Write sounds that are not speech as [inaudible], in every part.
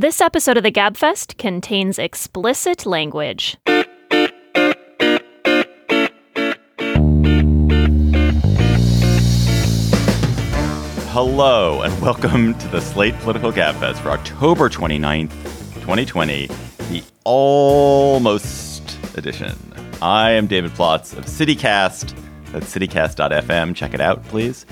This episode of the Gabfest contains explicit language. Hello, and [laughs] welcome to the Slate Political Gabfest for October 29th, 2020, the almost edition. I am David Plotz of CityCast. That's citycast.fm. Check it out, please.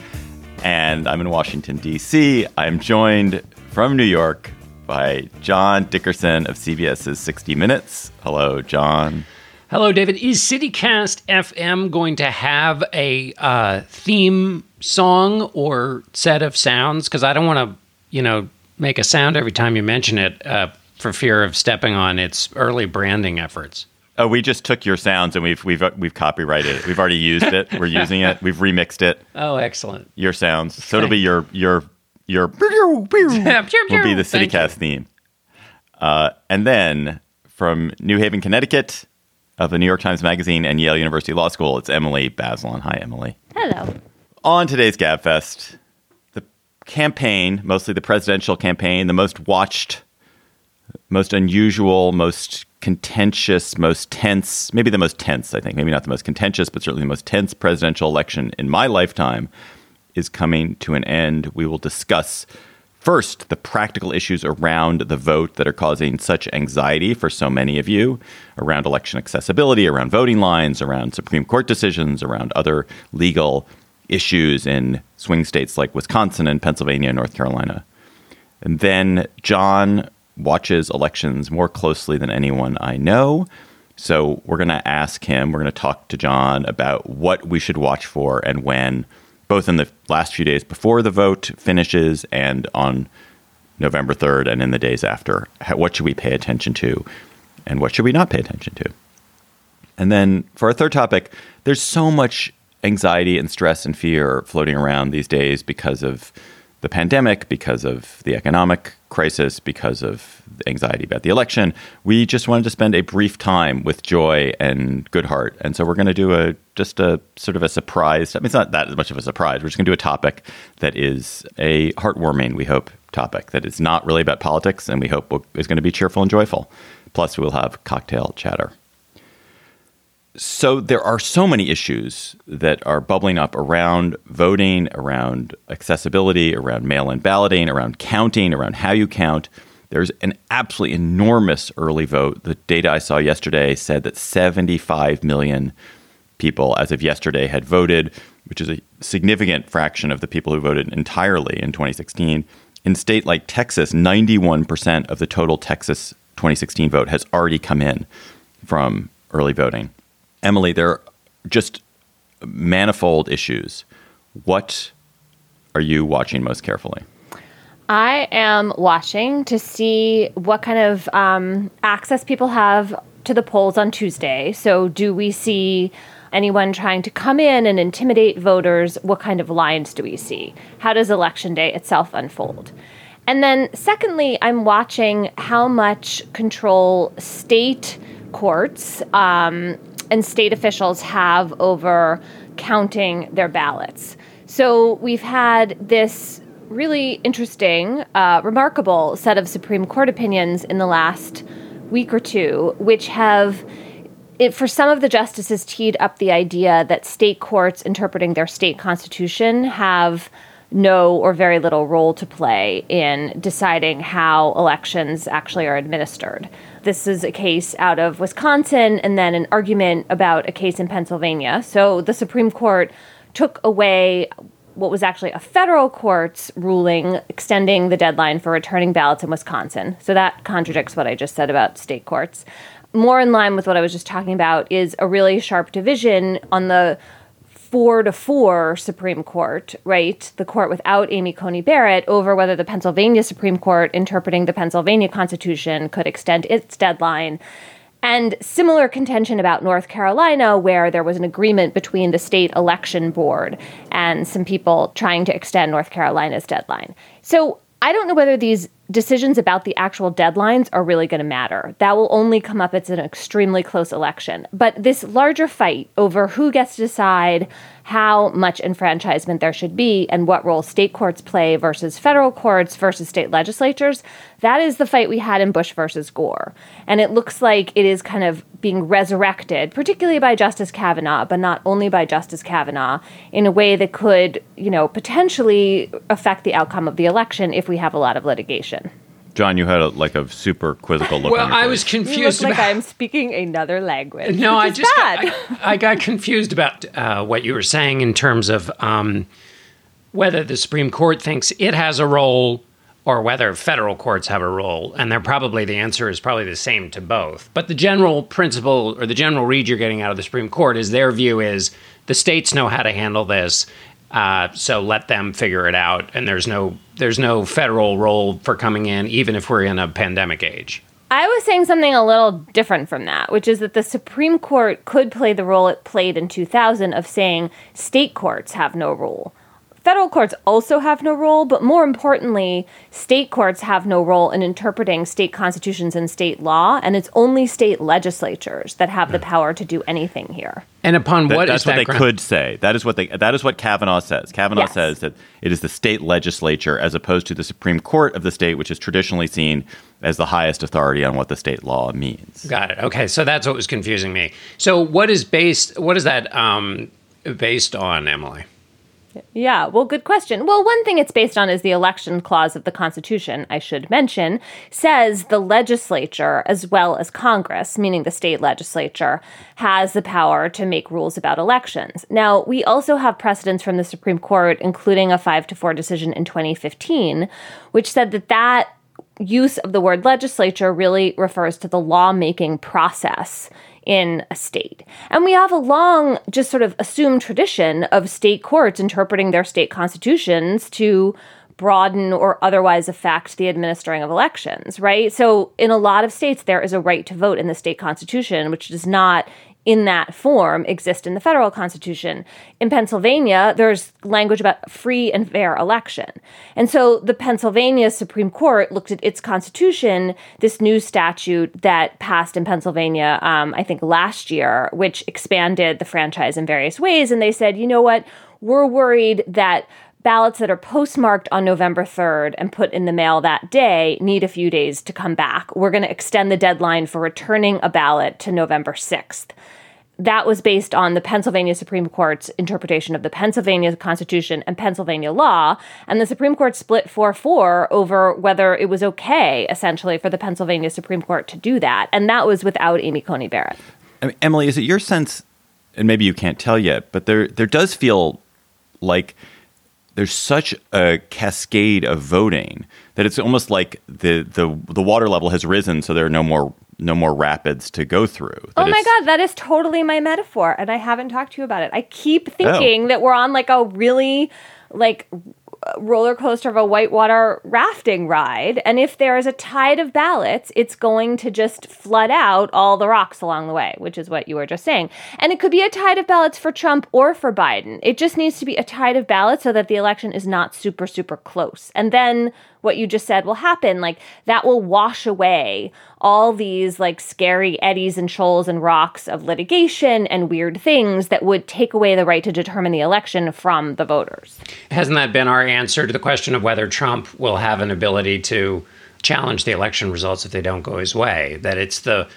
And I'm in Washington, D.C. I'm joined from New York by John Dickerson of CBS's 60 Minutes. Hello, John. Hello, David. Is CityCast FM going to have a uh, theme song or set of sounds? Because I don't want to, you know, make a sound every time you mention it uh, for fear of stepping on its early branding efforts. Oh, we just took your sounds and we've we've we've copyrighted it. We've already used it. We're using it. We've remixed it. [laughs] Oh, excellent. Your sounds. So it'll be your your your [laughs] will be the CityCast theme. Uh, and then from New Haven, Connecticut, of the New York Times Magazine and Yale University Law School, it's Emily Bazelon. Hi, Emily. Hello. On today's GabFest, the campaign, mostly the presidential campaign, the most watched, most unusual, most contentious, most tense, maybe the most tense, I think, maybe not the most contentious, but certainly the most tense presidential election in my lifetime is coming to an end. We will discuss First, the practical issues around the vote that are causing such anxiety for so many of you around election accessibility, around voting lines, around Supreme Court decisions, around other legal issues in swing states like Wisconsin and Pennsylvania and North Carolina. And then John watches elections more closely than anyone I know. So we're going to ask him, we're going to talk to John about what we should watch for and when both in the last few days before the vote finishes and on November 3rd and in the days after. What should we pay attention to and what should we not pay attention to? And then for our third topic, there's so much anxiety and stress and fear floating around these days because of the pandemic, because of the economic crisis, because of anxiety about the election. We just wanted to spend a brief time with joy and good heart. And so we're going to do a just a sort of a surprise. I mean, it's not that much of a surprise. We're just going to do a topic that is a heartwarming, we hope, topic that is not really about politics and we hope is going to be cheerful and joyful. Plus, we'll have cocktail chatter. So there are so many issues that are bubbling up around voting, around accessibility, around mail-in balloting, around counting, around how you count. There's an absolutely enormous early vote. The data I saw yesterday said that 75 million people, as of yesterday, had voted, which is a significant fraction of the people who voted entirely in 2016. In state like Texas, 91% of the total Texas 2016 vote has already come in from early voting. Emily, there are just manifold issues. What are you watching most carefully? I am watching to see what kind of um, access people have to the polls on Tuesday. So, do we see anyone trying to come in and intimidate voters? What kind of lines do we see? How does election day itself unfold? And then, secondly, I'm watching how much control state courts um, and state officials have over counting their ballots. So we've had this really interesting, uh, remarkable set of Supreme Court opinions in the last week or two, which have. It, for some of the justices, teed up the idea that state courts interpreting their state constitution have no or very little role to play in deciding how elections actually are administered. This is a case out of Wisconsin and then an argument about a case in Pennsylvania. So the Supreme Court took away what was actually a federal court's ruling extending the deadline for returning ballots in Wisconsin. So that contradicts what I just said about state courts. More in line with what I was just talking about is a really sharp division on the four to four Supreme Court, right? The court without Amy Coney Barrett over whether the Pennsylvania Supreme Court interpreting the Pennsylvania Constitution could extend its deadline. And similar contention about North Carolina, where there was an agreement between the state election board and some people trying to extend North Carolina's deadline. So I don't know whether these decisions about the actual deadlines are really going to matter. That will only come up as an extremely close election. But this larger fight over who gets to decide how much enfranchisement there should be and what role state courts play versus federal courts versus state legislatures, that is the fight we had in Bush versus Gore. And it looks like it is kind of being resurrected, particularly by Justice Kavanaugh, but not only by Justice Kavanaugh, in a way that could, you know, potentially affect the outcome of the election if we have a lot of litigation. John, you had a, like a super quizzical look. Well, on your I face. was You confused. look like I'm speaking another language. no, which I is just bad. got, I, I got confused about uh, what you were saying in terms of um, whether the Supreme Court thinks it has a role or whether federal courts have a role. And they're probably the answer is probably the same to both. But the general principle or the general read you're getting out of the Supreme Court is their view is the states know how to handle this. Uh, so let them figure it out, and there's no there's no federal role for coming in, even if we're in a pandemic age. I was saying something a little different from that, which is that the Supreme Court could play the role it played in 2000 of saying state courts have no role. Federal courts also have no role, but more importantly, state courts have no role in interpreting state constitutions and state law, and it's only state legislatures that have the power to do anything here. And upon what is That- what that's is what that they ground- could say. That is what they. That is what Kavanaugh says. Kavanaugh Yes. says that it is the state legislature as opposed to the Supreme Court of the state, which is traditionally seen as the highest authority on what the state law means. Got it. Okay, so that's what was confusing me. So what is based? What is that um, based on, Emily? Yeah, well, good question. Well, one thing it's based on is the election clause of the Constitution, I should mention, says the legislature, as well as Congress, meaning the state legislature, has the power to make rules about elections. Now, we also have precedents from the Supreme Court, including a 5 to 4 decision in 2015, which said that that use of the word legislature really refers to the lawmaking process in a state. And we have a long, just sort of assumed tradition of state courts interpreting their state constitutions to broaden or otherwise affect the administering of elections, right? So in a lot of states, there is a right to vote in the state constitution, which does not in that form exist in the federal constitution. In Pennsylvania, there's language about free and fair election. And so the Pennsylvania Supreme Court looked at its constitution, this new statute that passed in Pennsylvania, um, I think last year, which expanded the franchise in various ways. And they said, you know what? We're worried that ballots that are postmarked on November 3rd and put in the mail that day need a few days to come back. We're going to extend the deadline for returning a ballot to November 6th. That was based on the Pennsylvania Supreme Court's interpretation of the Pennsylvania Constitution and Pennsylvania law. And the Supreme Court split 4 4 over whether it was okay, essentially, for the Pennsylvania Supreme Court to do that. And that was without Amy Coney Barrett. I mean, Emily, is it your sense, and maybe you can't tell yet, but there there does feel like there's such a cascade of voting that it's almost like the the the water level has risen, so there are no more no more rapids to go through. Oh my God, that is totally my metaphor. And I haven't talked to you about it. I keep oh. thinking that we're on like a really like roller coaster of a whitewater rafting ride. And if there is a tide of ballots, it's going to just flood out all the rocks along the way, which is what you were just saying. And it could be a tide of ballots for Trump or for Biden. It just needs to be a tide of ballots so that the election is not super, super close. And then what you just said will happen. Like that will wash away all these like scary eddies and shoals and rocks of litigation and weird things that would take away the right to determine the election from the voters. Hasn't that been our answer to the question of whether Trump will have an ability to challenge the election results if they don't go his way? That it's the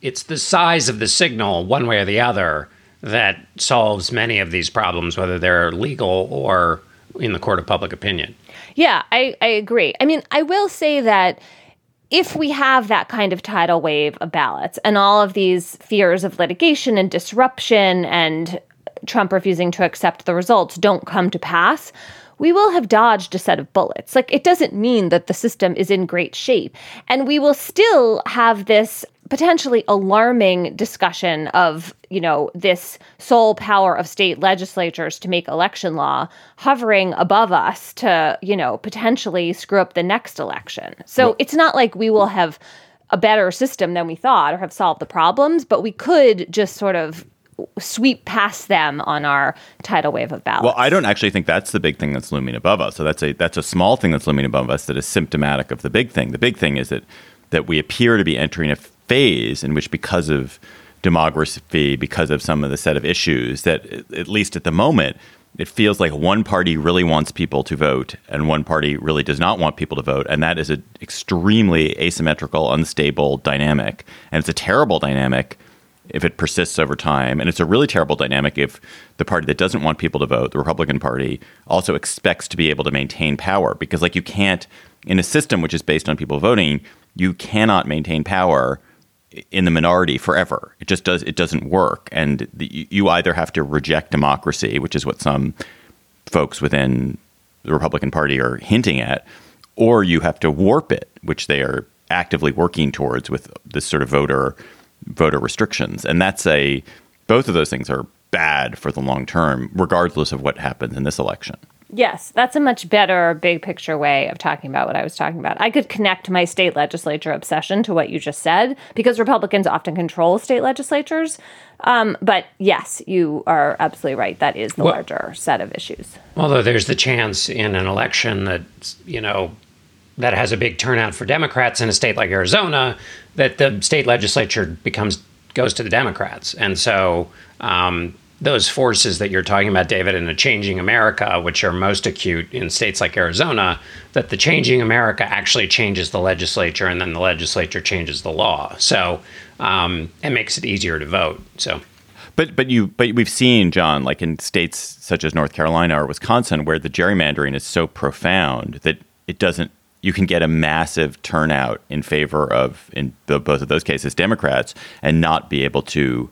it's the size of the signal, one way or the other, that solves many of these problems, whether they're legal or in the court of public opinion. Yeah, I, I agree. I mean, I will say that if we have that kind of tidal wave of ballots and all of these fears of litigation and disruption and Trump refusing to accept the results don't come to pass, we will have dodged a set of bullets. Like, it doesn't mean that the system is in great shape. And we will still have this potentially alarming discussion of, you know, this sole power of state legislatures to make election law hovering above us to, you know, potentially screw up the next election. So it's not like we will have a better system than we thought or have solved the problems, but we could just sort of sweep past them on our tidal wave of ballots. Well, I don't actually think that's the big thing that's looming above us. So that's a that's a small thing that's looming above us that is symptomatic of the big thing. The big thing is that that we appear to be entering a phase in which, because of demography, because of some of the set of issues, that at least at the moment, it feels like one party really wants people to vote and one party really does not want people to vote. And that is an extremely asymmetrical, unstable dynamic. And it's a terrible dynamic if it persists over time. And it's a really terrible dynamic if the party that doesn't want people to vote, the Republican Party, also expects to be able to maintain power. Because, like, you can't, in a system which is based on people voting, you cannot maintain power in the minority forever. It just does it doesn't work, and the, you either have to reject democracy, which is what some folks within the Republican Party are hinting at, or you have to warp it, which they are actively working towards with this sort of voter voter restrictions, and that's a both of those things are bad for the long term, regardless of what happens in this election. Yes, that's a much better big picture way of talking about what I was talking about. I could connect my state legislature obsession to what you just said because Republicans often control state legislatures. Um, but yes, you are absolutely right. That is the well, larger set of issues. Although there's the chance in an election that, you know, that has a big turnout for Democrats in a state like Arizona, that the state legislature becomes goes to the Democrats. And so um, those forces that you're talking about, David, in a changing America, which are most acute in states like Arizona, that the changing America actually changes the legislature and then the legislature changes the law. So um, it makes it easier to vote. So. But but you but we've seen John like in states such as North Carolina or Wisconsin where the gerrymandering is so profound that it doesn't you can get a massive turnout in favor of in both of those cases Democrats and not be able to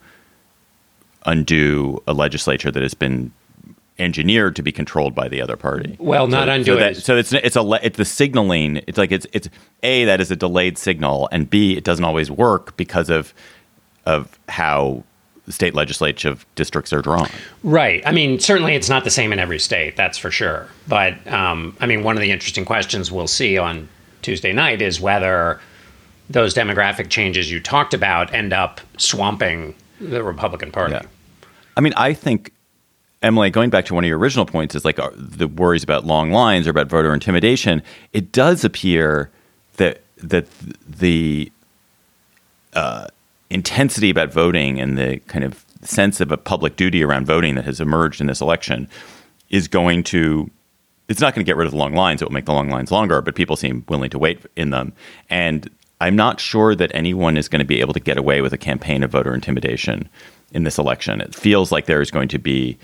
undo a legislature that has been engineered to be controlled by the other party. Well, not so, undo so it. so it's it's a it's the signaling. It's like it's it's a that is a delayed signal, and b it doesn't always work because of of how state legislative districts are drawn. Right. I mean, certainly it's not the same in every state. That's for sure. But um, I mean, one of the interesting questions we'll see on Tuesday night is whether those demographic changes you talked about end up swamping the Republican Party. Yeah. I mean, I think Emily, going back to one of your original points, is like uh, the worries about long lines or about voter intimidation. It does appear that that the uh, intensity about voting and the kind of sense of a public duty around voting that has emerged in this election is going to. It's not going to get rid of the long lines. It will make the long lines longer, but people seem willing to wait in them. And I'm not sure that anyone is going to be able to get away with a campaign of voter intimidation in this election. It feels like there is going to be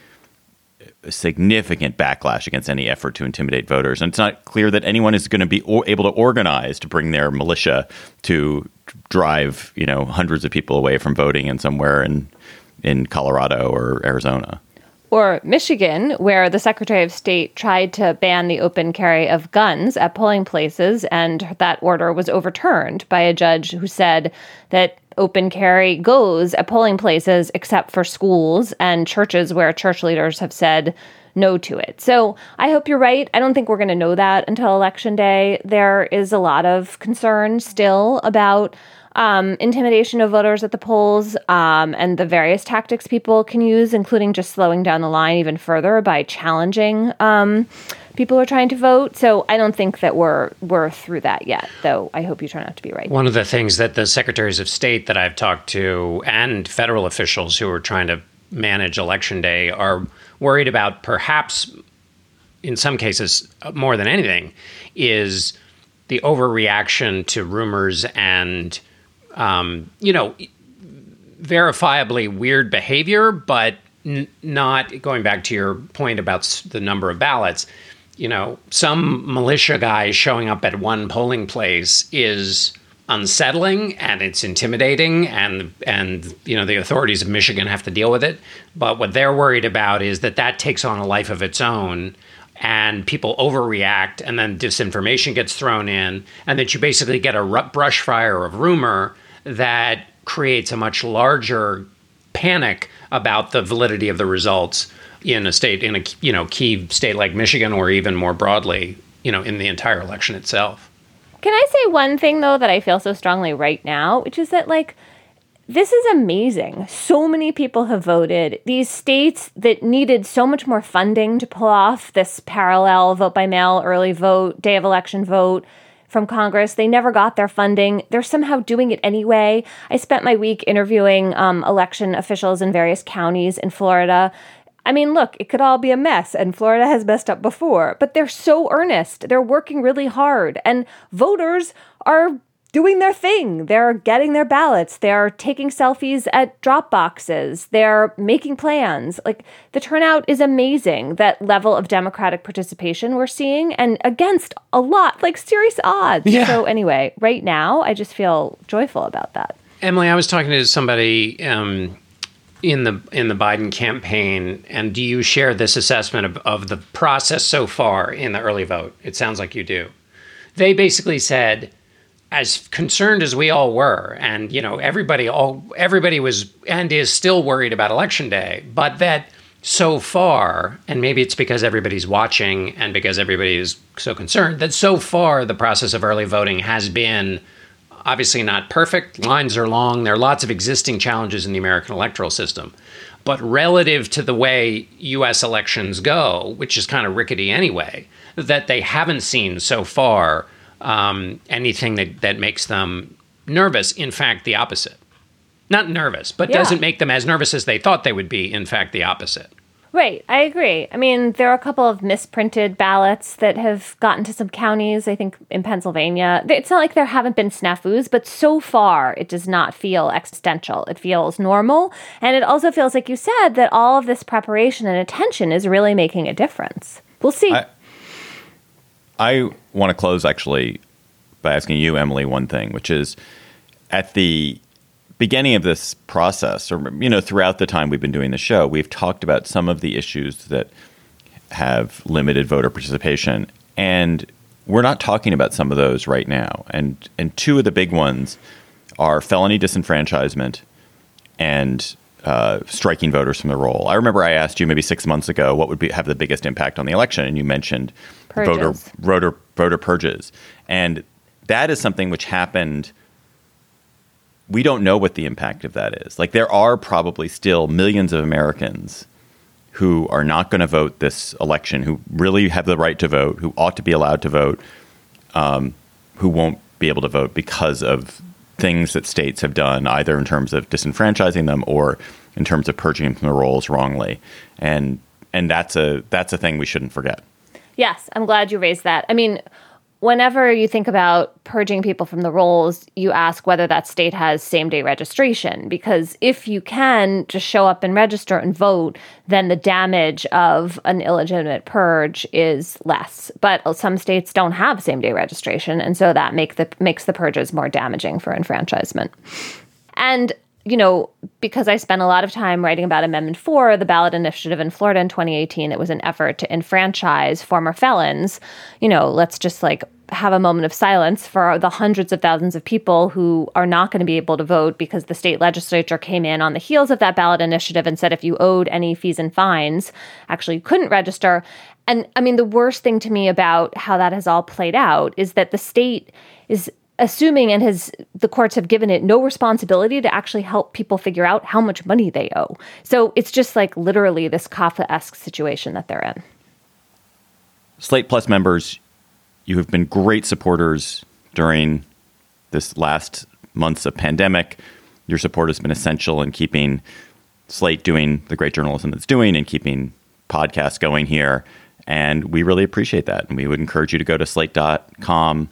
significant backlash against any effort to intimidate voters. And it's not clear that anyone is going to be able to organize to bring their militia to drive, you know, hundreds of people away from voting in somewhere in in Colorado or Arizona or Michigan, where the Secretary of State tried to ban the open carry of guns at polling places, and that order was overturned by a judge who said that open carry goes at polling places except for schools and churches where church leaders have said no to it. So I hope you're right. I don't think we're going to know that until election day. There is a lot of concern still about um, intimidation of voters at the polls um, and the various tactics people can use, including just slowing down the line even further by challenging um, people are trying to vote. So I don't think that we're we're through that yet, though. I hope you turn out to be right. One of the things that the secretaries of state that I've talked to and federal officials who are trying to manage election day are worried about, perhaps in some cases more than anything, is the overreaction to rumors and um, you know, verifiably weird behavior, but n- not going back to your point about the number of ballots. You know, some militia guy showing up at one polling place is unsettling and it's intimidating and and you know the authorities of Michigan have to deal with it. But what they're worried about is that that takes on a life of its own and people overreact and then disinformation gets thrown in and that you basically get a brush fire of rumor that creates a much larger panic about the validity of the results in a state in a you know key state like Michigan or even more broadly you know in the entire election itself can i say one thing though that i feel so strongly right now which is that like this is amazing. So many people have voted. These states that needed so much more funding to pull off this parallel vote by mail, early vote, day of election vote from Congress, they never got their funding. They're somehow doing it anyway. I spent my week interviewing um, election officials in various counties in Florida. I mean, look, it could all be a mess, and Florida has messed up before, but they're so earnest. They're working really hard, and voters are doing their thing. They're getting their ballots. They're taking selfies at drop boxes. They're making plans. Like the turnout is amazing. That level of democratic participation we're seeing and against a lot, like serious odds. Yeah. So anyway, right now I just feel joyful about that. Emily, I was talking to somebody um, in the in the Biden campaign, and do you share this assessment of, of the process so far in the early vote? It sounds like you do. They basically said, as concerned as we all were, and you know everybody all everybody was and is still worried about election day, but that so far, and maybe it's because everybody's watching and because everybody is so concerned that so far the process of early voting has been obviously not perfect. Lines are long. There are lots of existing challenges in the American electoral system. But relative to the way US elections go, which is kind of rickety anyway, that they haven't seen so far um, anything that, that makes them nervous. In fact, the opposite. Not nervous, but Yeah. doesn't make them as nervous as they thought they would be. In fact, the opposite. Right, I agree. I mean, there are a couple of misprinted ballots that have gotten to some counties, I think in Pennsylvania. It's not like there haven't been snafus, but so far it does not feel existential. It feels normal. And it also feels, like you said, that all of this preparation and attention is really making a difference. We'll see. I- I want to close actually by asking you, Emily, one thing, which is at the beginning of this process, or you know, throughout the time we've been doing the show, we've talked about some of the issues that have limited voter participation, and we're not talking about some of those right now. And and two of the big ones are felony disenfranchisement and uh, striking voters from the roll. I remember I asked you maybe six months ago what would be, have the biggest impact on the election, and you mentioned voter voter voter purges, and that is something which happened. We don't know what the impact of that is. Like there are probably still millions of Americans who are not going to vote this election, who really have the right to vote, who ought to be allowed to vote, um, who won't be able to vote because of things that states have done, either in terms of disenfranchising them or in terms of purging them from the rolls wrongly. And and that's a that's a thing we shouldn't forget. Yes, I'm glad you raised that. I mean, whenever you think about purging people from the rolls, you ask whether that state has same day registration. Because if you can just show up and register and vote, then the damage of an illegitimate purge is less. But some states don't have same day registration. And so that make the, makes the purges more damaging for enfranchisement. And you know, because I spent a lot of time writing about Amendment 4, the ballot initiative in Florida in 2018, it was an effort to enfranchise former felons. You know, let's just like have a moment of silence for the hundreds of thousands of people who are not going to be able to vote because the state legislature came in on the heels of that ballot initiative and said if you owed any fees and fines, actually you couldn't register. And I mean, the worst thing to me about how that has all played out is that the state is assuming and has the courts have given it no responsibility to actually help people figure out how much money they owe. So it's just like literally this Kafka-esque situation that they're in. Slate Plus members, you have been great supporters during this last months of pandemic. Your support has been essential in keeping Slate doing the great journalism it's doing and keeping podcasts going here. And we really appreciate that. And we would encourage you to go to slate.com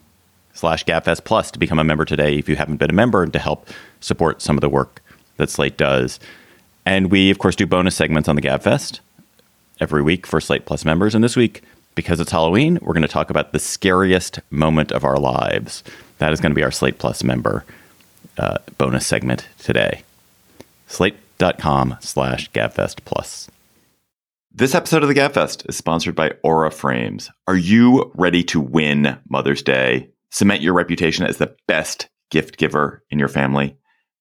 slash GabFest Plus to become a member today if you haven't been a member and to help support some of the work that Slate does. And we, of course, do bonus segments on the GabFest every week for Slate Plus members. And this week, because it's Halloween, we're going to talk about the scariest moment of our lives. That is going to be our Slate Plus member uh, bonus segment today. Slate.com slash GabFest Plus. This episode of the GabFest is sponsored by Aura Frames. Are you ready to win Mother's Day? Cement your reputation as the best gift giver in your family?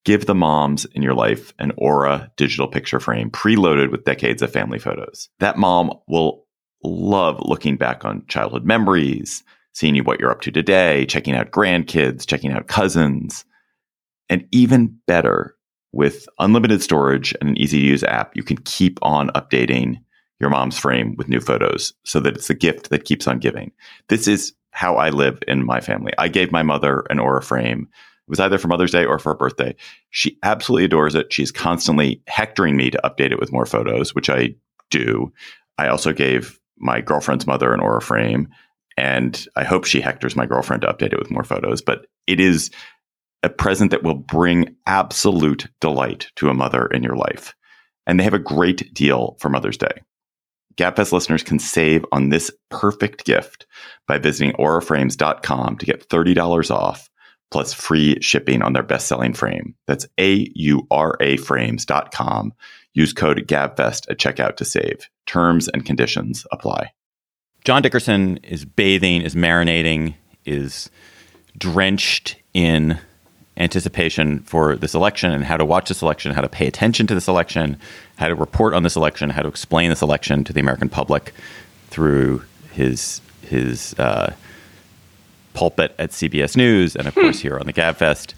Give the moms in your life an Aura digital picture frame preloaded with decades of family photos. That mom will love looking back on childhood memories, seeing you what you're up to today, checking out grandkids, checking out cousins, and even better, with unlimited storage and an easy to use app, you can keep on updating your mom's frame with new photos so that it's a gift that keeps on giving. This is how I live in my family. I gave my mother an Aura frame. It was either for Mother's Day or for her birthday. She absolutely adores it. She's constantly hectoring me to update it with more photos, which I do. I also gave my girlfriend's mother an Aura frame, and I hope she hectors my girlfriend to update it with more photos. But it is a present that will bring absolute delight to a mother in your life. And they have a great deal for Mother's Day. GabFest listeners can save on this perfect gift by visiting auraframes.com to get $30 off plus free shipping on their best-selling frame. That's A-U-R-A frames.com. Use code GABFEST at checkout to save. Terms and conditions apply. John Dickerson is bathing, is marinating, is drenched in anticipation for this election and how to watch this election, how to pay attention to this election, how to report on this election, how to explain this election to the American public through his his uh, pulpit at CBS News and of course here on the Gabfest.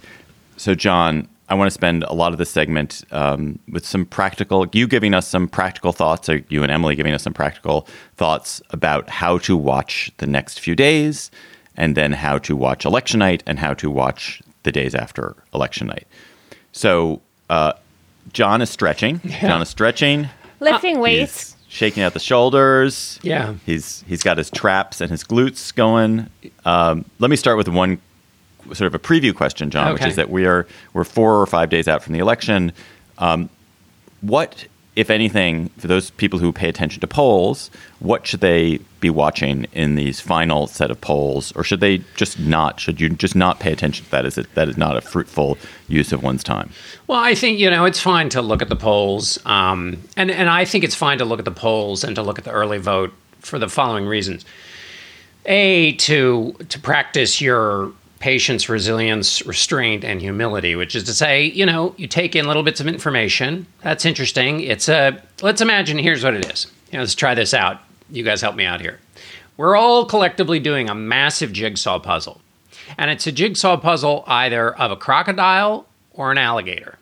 So, John, I want to spend a lot of this segment um, with some practical, you giving us some practical thoughts, or you and Emily giving us some practical thoughts about how to watch the next few days, and then how to watch election night and how to watch the days after election night. So, uh, John is stretching. [laughs] John is stretching. Lifting weights. He's shaking out the shoulders. Yeah. He's he's got his traps and his glutes going. Um, let me start with one sort of a preview question, John, which is that we are we're four or five days out from the election. Um, what, if anything, for those people who pay attention to polls, what should they be watching in these final set of polls, or should they just not? Should you just not pay attention to that? Is it that is not a fruitful use of one's time? Well, I think you know it's fine to look at the polls, um, and and I think it's fine to look at the polls and to look at the early vote for the following reasons: a to to practice your patience, resilience, restraint, and humility, which is to say, you know, you take in little bits of information. That's interesting. It's a let's imagine. Here's what it is. You know, let's try this out. You guys help me out here. We're all collectively doing a massive jigsaw puzzle, and it's a jigsaw puzzle either of a crocodile or an alligator.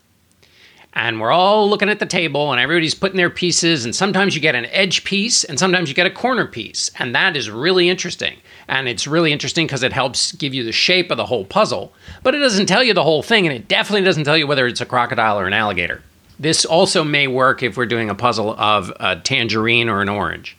And we're all looking at the table and everybody's putting their pieces and sometimes you get an edge piece and sometimes you get a corner piece. And that is really interesting. And it's really interesting because it helps give you the shape of the whole puzzle but it doesn't tell you the whole thing and it definitely doesn't tell you whether it's a crocodile or an alligator. This also may work if we're doing a puzzle of a tangerine or an orange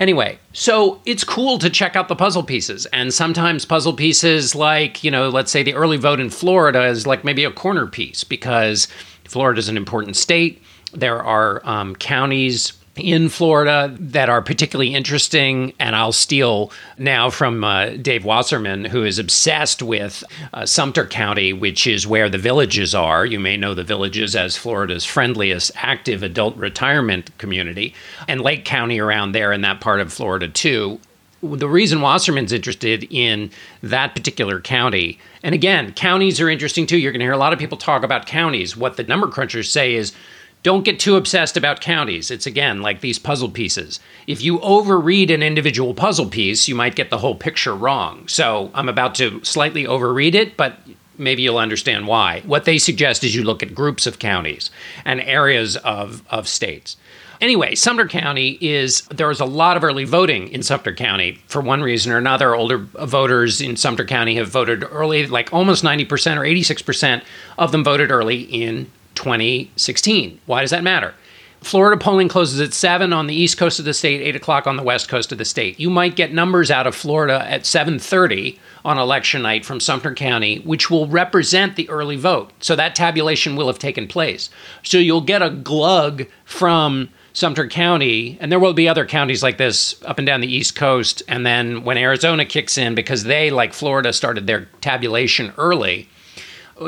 Anyway, so it's cool to check out the puzzle pieces. And sometimes puzzle pieces, like, you know, let's say the early vote in Florida is like maybe a corner piece because Florida is an important state. There are um, counties in Florida that are particularly interesting. And I'll steal now from uh, Dave Wasserman, who is obsessed with uh, Sumter County, which is where the villages are. You may know the villages as Florida's friendliest active adult retirement community, and Lake County around there in that part of Florida, too the reason Wasserman's interested in that particular county, and again, counties are interesting too. You're going to hear a lot of people talk about counties. What the number crunchers say is don't get too obsessed about counties. It's again like these puzzle pieces. If you overread an individual puzzle piece, you might get the whole picture wrong. So I'm about to slightly overread it, but maybe you'll understand why. What they suggest is you look at groups of counties and areas of, of states. Anyway, Sumter County is there's a lot of early voting in Sumter County for one reason or another. Older voters in Sumter County have voted early, like almost 90% or 86% of them voted early in 2016. Why does that matter? Florida polling closes at 7 on the east coast of the state, 8 o'clock on the west coast of the state. You might get numbers out of Florida at 7.30 on election night from Sumter County, which will represent the early vote. So that tabulation will have taken place. So you'll get a glug from Sumter County, and there will be other counties like this up and down the East Coast. And then when Arizona kicks in, because they, like Florida, started their tabulation early,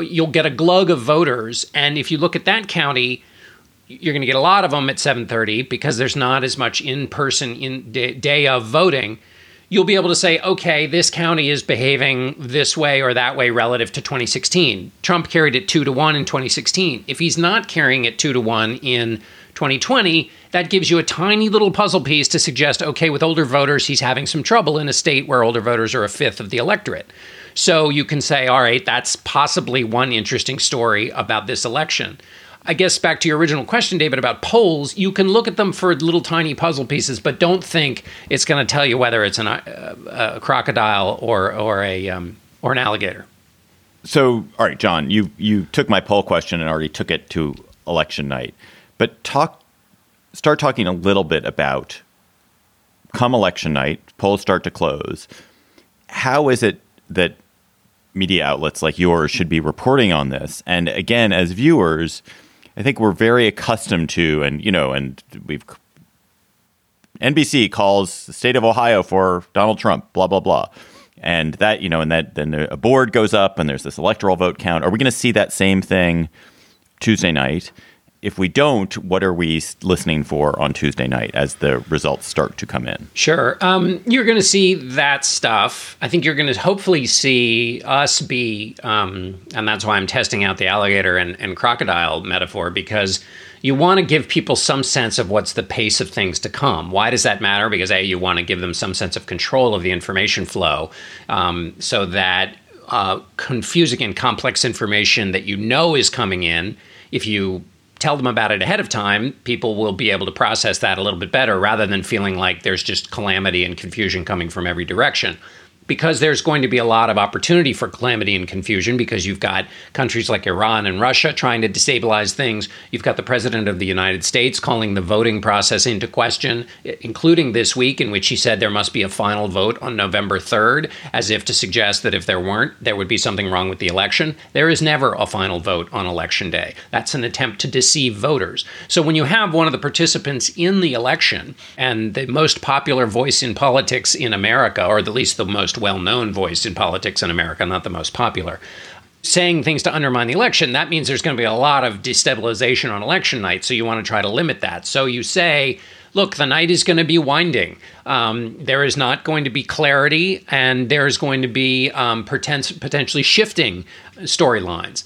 you'll get a glug of voters. And if you look at that county, you're going to get a lot of them at 7:30 because there's not as much in-person in day, of voting. You'll be able to say, okay, this county is behaving this way or that way relative to 2016. Trump carried it two to one in 2016. If he's not carrying it two to one in 2020, that gives you a tiny little puzzle piece to suggest, okay, with older voters, he's having some trouble in a state where older voters are a fifth of the electorate. So you can say, all right, that's possibly one interesting story about this election. I guess back to your original question, David, about polls, you can look at them for little tiny puzzle pieces, but don't think it's going to tell you whether it's an, uh, a crocodile or or a um, or an alligator. So, all right, John, you you took my poll question and already took it to election night, but talk start talking a little bit about come election night, polls start to close. How is it that media outlets like yours should be reporting on this? And again, as viewers I think we're very accustomed to, and you know, and we've NBC calls the state of Ohio for Donald Trump, blah blah blah, and that you know, and that then a board goes up, and there's this electoral vote count. Are we going to see that same thing Tuesday night? If we don't, what are we listening for on Tuesday night as the results start to come in? Sure. Um, you're going to see that stuff. I think you're going to hopefully see us be, um, and that's why I'm testing out the alligator and, and crocodile metaphor, because you want to give people some sense of what's the pace of things to come. Why does that matter? Because A, you want to give them some sense of control of the information flow um, so that uh, confusing and complex information that you know is coming in, if you tell them about it ahead of time, people will be able to process that a little bit better rather than feeling like there's just calamity and confusion coming from every direction because there's going to be a lot of opportunity for calamity and confusion because you've got countries like Iran and Russia trying to destabilize things. You've got the president of the United States calling the voting process into question, including this week, in which he said there must be a final vote on November 3rd, as if to suggest that if there weren't, there would be something wrong with the election. There is never a final vote on election day. That's an attempt to deceive voters. So when you have one of the participants in the election and the most popular voice in politics in America, or at least the most most well known voice in politics in America, not the most popular, saying things to undermine the election, that means there's going to be a lot of destabilization on election night. So you want to try to limit that. So you say, look, the night is going to be winding. Um, there is not going to be clarity, and there's going to be um, poten- potentially shifting storylines.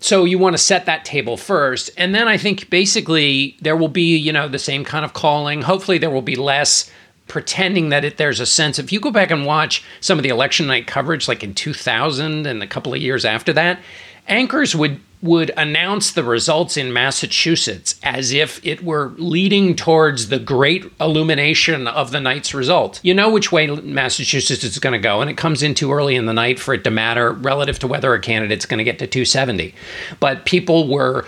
So you want to set that table first, and then I think basically there will be, you know, the same kind of calling. Hopefully, there will be less pretending that it, there's a sense. If you go back and watch some of the election night coverage, like in 2000 and a couple of years after that, anchors would would announce the results in Massachusetts as if it were leading towards the great illumination of the night's result. You know which way Massachusetts is going to go, and it comes in too early in the night for it to matter relative to whether a candidate's going to get to 270. But people were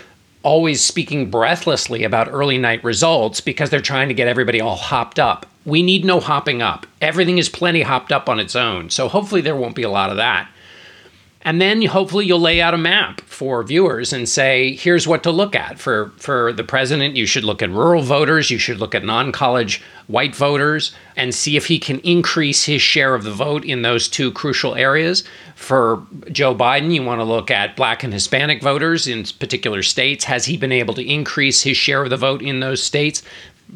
always speaking breathlessly about early night results because they're trying to get everybody all hopped up. We need no hopping up. Everything is plenty hopped up on its own. So hopefully there won't be a lot of that. And then hopefully you'll lay out a map for viewers and say, here's what to look at. For, for the president, you should look at rural voters, you should look at non college white voters, and see if he can increase his share of the vote in those two crucial areas. For Joe Biden, you want to look at black and Hispanic voters in particular states. Has he been able to increase his share of the vote in those states?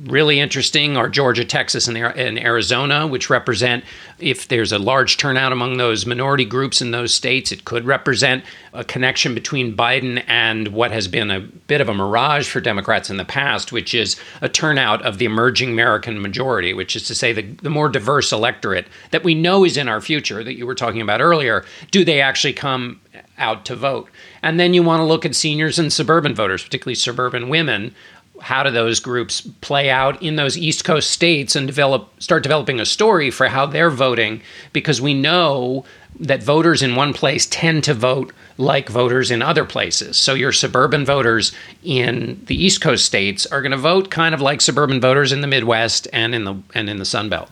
Really interesting are Georgia, Texas, and, Arizona, which represent, if there's a large turnout among those minority groups in those states, it could represent a connection between Biden and what has been a bit of a mirage for Democrats in the past, which is a turnout of the emerging American majority, which is to say the, the more diverse electorate that we know is in our future that you were talking about earlier. Do they actually come out to vote? And then you want to look at seniors and suburban voters, particularly suburban women, how do those groups play out in those East Coast states and develop start developing a story for how they're voting because we know that voters in one place tend to vote like voters in other places. So your suburban voters in the East Coast states are going to vote kind of like suburban voters in the Midwest and in the and in the Sun Belt.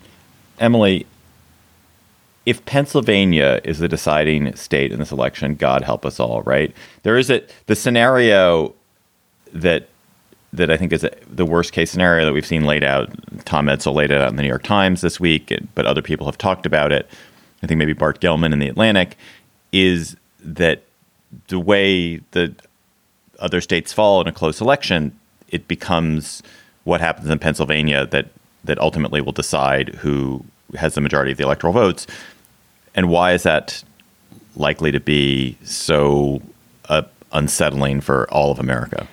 Emily, if Pennsylvania is the deciding state in this election, God help us all, right? There is a the scenario that that I think is the worst case scenario that we've seen laid out. Tom Edsall laid it out in the New York Times this week, but other people have talked about it. I think maybe Bart Gellman in the Atlantic is that the way the other states fall in a close election, it becomes what happens in Pennsylvania that that ultimately will decide who has the majority of the electoral votes. And why is that likely to be so uh, unsettling for all of America?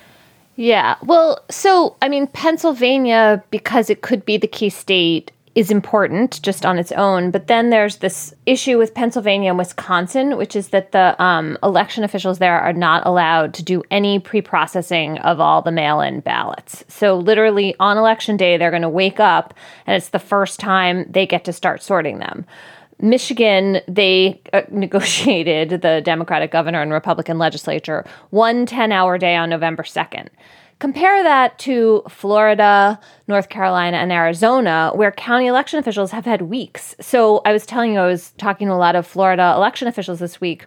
Yeah. Well, so, I mean, Pennsylvania, because it could be the key state, is important just on its own. But then there's this issue with Pennsylvania and Wisconsin, which is that the um, election officials there are not allowed to do any pre processing of all the mail in ballots. So, literally, on election day, they're going to wake up and it's the first time they get to start sorting them. Michigan, they uh, [laughs] negotiated the Democratic governor and Republican legislature one 10 hour day on November 2nd. Compare that to Florida, North Carolina, and Arizona, where county election officials have had weeks. So I was telling you, I was talking to a lot of Florida election officials this week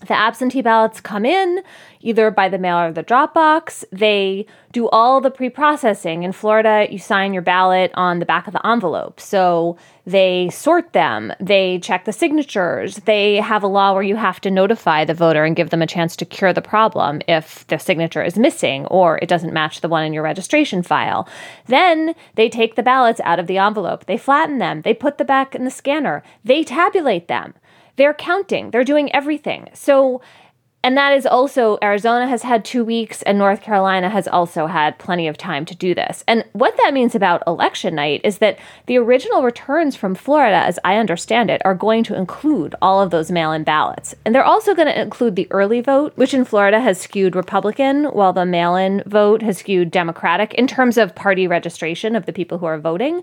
the absentee ballots come in either by the mail or the drop box. They do all the pre processing. In Florida, you sign your ballot on the back of the envelope. So they sort them, they check the signatures. They have a law where you have to notify the voter and give them a chance to cure the problem if the signature is missing or it doesn't match the one in your registration file. Then they take the ballots out of the envelope, they flatten them, they put them back in the scanner, they tabulate them. They're counting, they're doing everything. So, and that is also, Arizona has had two weeks, and North Carolina has also had plenty of time to do this. And what that means about election night is that the original returns from Florida, as I understand it, are going to include all of those mail in ballots. And they're also going to include the early vote, which in Florida has skewed Republican, while the mail in vote has skewed Democratic in terms of party registration of the people who are voting.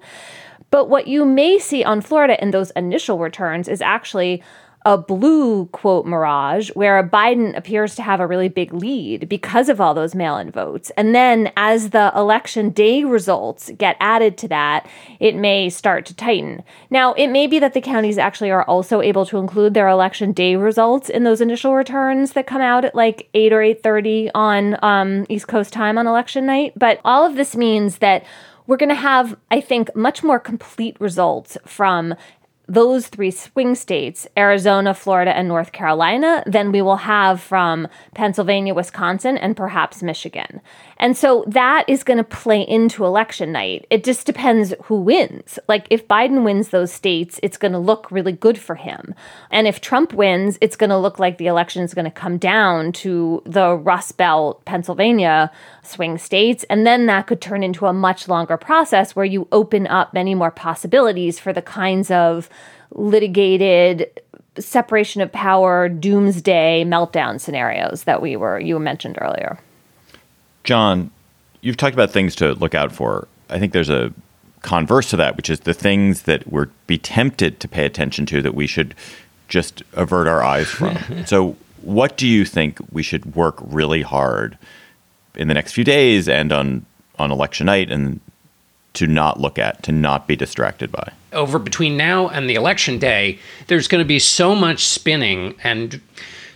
But what you may see on Florida in those initial returns is actually a blue quote mirage where a Biden appears to have a really big lead because of all those mail in votes. And then as the election day results get added to that, it may start to tighten. Now, it may be that the counties actually are also able to include their election day results in those initial returns that come out at like 8 or 8.30 on um, East Coast time on election night. But all of this means that we're going to have, I think, much more complete results from those three swing states, Arizona, Florida, and North Carolina, then we will have from Pennsylvania, Wisconsin, and perhaps Michigan. And so that is going to play into election night. It just depends who wins. Like if Biden wins those states, it's going to look really good for him. And if Trump wins, it's going to look like the election is going to come down to the Rust Belt, Pennsylvania swing states. And then that could turn into a much longer process where you open up many more possibilities for the kinds of litigated separation of power doomsday meltdown scenarios that we were you mentioned earlier. John, you've talked about things to look out for. I think there's a converse to that, which is the things that we're be tempted to pay attention to that we should just avert our eyes from. [laughs] so, what do you think we should work really hard in the next few days and on on election night and to not look at, to not be distracted by? Over between now and the election day, there's going to be so much spinning and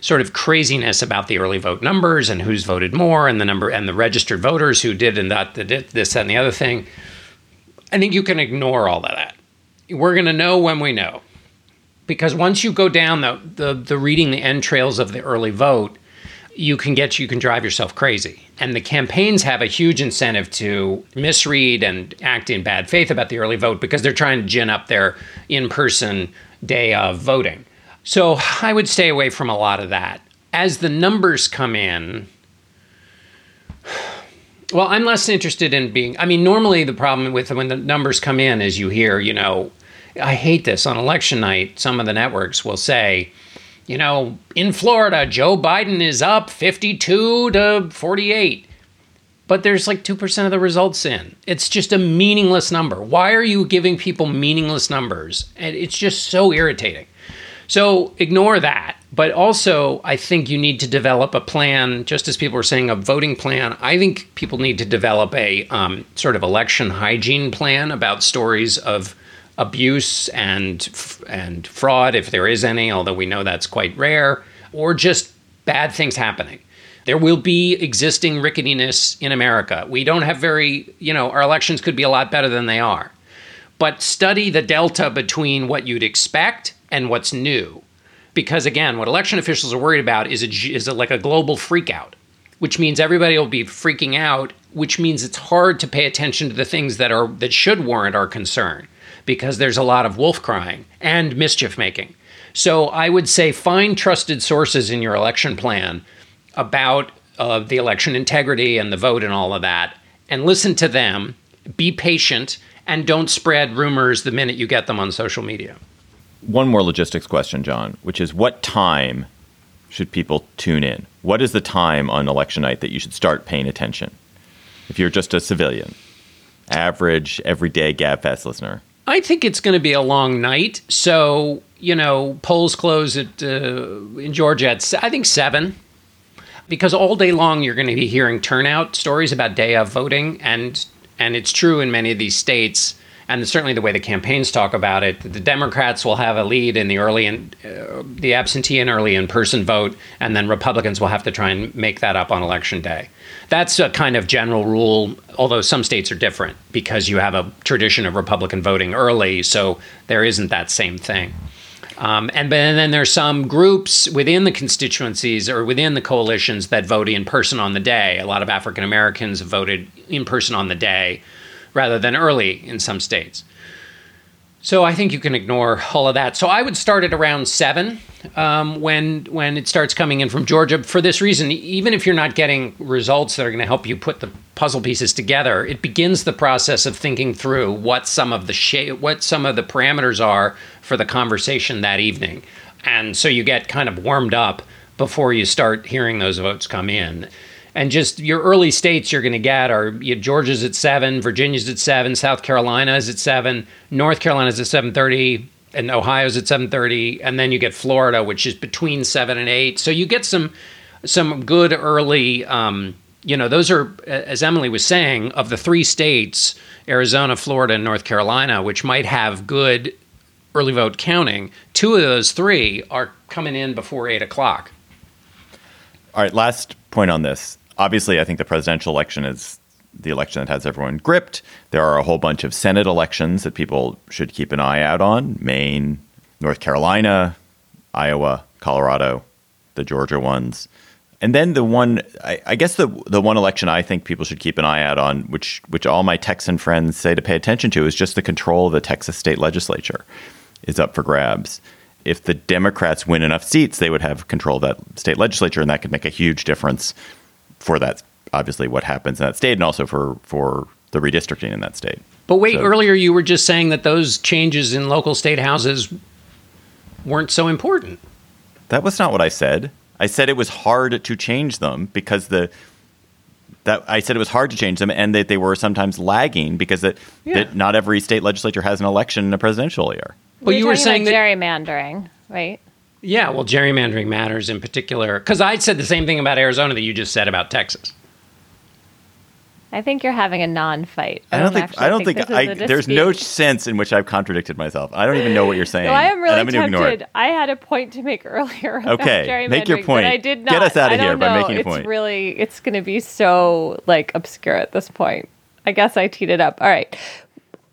sort of craziness about the early vote numbers and who's voted more and the number and the registered voters who did and that, did this, that, and the other thing. I think you can ignore all of that. We're going to know when we know. Because once you go down the, the, the reading the entrails of the early vote, you can get you can drive yourself crazy. And the campaigns have a huge incentive to misread and act in bad faith about the early vote because they're trying to gin up their in-person day of voting. So I would stay away from a lot of that. As the numbers come in, well, I'm less interested in being. I mean, normally the problem with when the numbers come in is you hear, you know, I hate this on election night. Some of the networks will say, you know, in Florida, Joe Biden is up 52 to 48 but there's like 2% of the results in. It's just a meaningless number. Why are you giving people meaningless numbers? And it's just so irritating. So ignore that. But also, I think you need to develop a plan, just as people were saying, a voting plan. I think people need to develop a um, sort of election hygiene plan about stories of abuse and and fraud, if there is any, although we know that's quite rare, or just bad things happening. There will be existing ricketiness in America. We don't have very, you know, our elections could be a lot better than they are. But study the delta between what you'd expect and what's new. Because again, what election officials are worried about is a, is a, like a global freakout, which means everybody will be freaking out, which means it's hard to pay attention to the things that are that should warrant our concern because there's a lot of wolf crying and mischief making. So I would say find trusted sources in your election plan about uh, the election integrity and the vote and all of that, and listen to them. Be patient and don't spread rumors the minute you get them on social media. One more logistics question, John, which is what time should people tune in? What is the time on election night that you should start paying attention? If you're just a civilian, average, everyday GabFest listener. I think it's going to be a long night. So, you know, polls close at uh, in Georgia at I think 7 because all day long you're going to be hearing turnout stories about day of voting and and it's true in many of these states and certainly the way the campaigns talk about it, the Democrats will have a lead in the early and uh, the absentee and early in-person vote, and then Republicans will have to try and make that up on election day. That's a kind of general rule, although some states are different because you have a tradition of Republican voting early, so there isn't that same thing. Um, and, and then there's some groups within the constituencies or within the coalitions that vote in person on the day. A lot of African Americans voted in person on the day rather than early in some states. So I think you can ignore all of that. So I would start at around seven um, when when it starts coming in from Georgia. For this reason, even if you're not getting results that are going to help you put the puzzle pieces together, it begins the process of thinking through what some of the what some of the parameters are for the conversation that evening, and so you get kind of warmed up before you start hearing those votes come in and just your early states you're going to get are you know, Georgia's at seven, Virginia's at seven, South Carolina is at seven, North Carolina's at seven thirty, and Ohio's at seven thirty, and then you get Florida, which is between seven and eight. So you get some some good early. Um, you know, those are as Emily was saying of the three states, Arizona, Florida, and North Carolina, which might have good early vote counting. Two of those three are coming in before eight o'clock. All right, last point on this. Obviously, I think the presidential election is the election that has everyone gripped. There are a whole bunch of Senate elections that people should keep an eye out on Maine, North Carolina, Iowa, Colorado, the Georgia ones. And then the one, I, I, guess the the one election I think people should keep an eye out on, which which all my Texan friends say to pay attention to, is just the control of the Texas state legislature is up for grabs if the Democrats win enough seats, they would have control of that state legislature, and that could make a huge difference for that. Obviously, what happens in that state, and also for for the redistricting in that state. But wait, so, earlier you were just saying that those changes in local state houses weren't so important. That was not what I said. I said it was hard to change them because the that I said it was hard to change them and that they were sometimes lagging because that, yeah. that not every state legislature has an election in a presidential year. Well, you were saying that gerrymandering, right? Yeah, well, gerrymandering matters in particular because I said the same thing about Arizona that you just said about Texas. I think you're having a non-fight. I don't, I don't think. I don't think. think I, there's no sense in which I've contradicted myself. I don't even know what you're [laughs] saying. no, I am really tempted. I had a point to make [laughs] earlier. okay, make your point. I did not. Get us out of here know. by making a it's point. It's really. It's going to be so like obscure at this point. I guess I teed it up. All right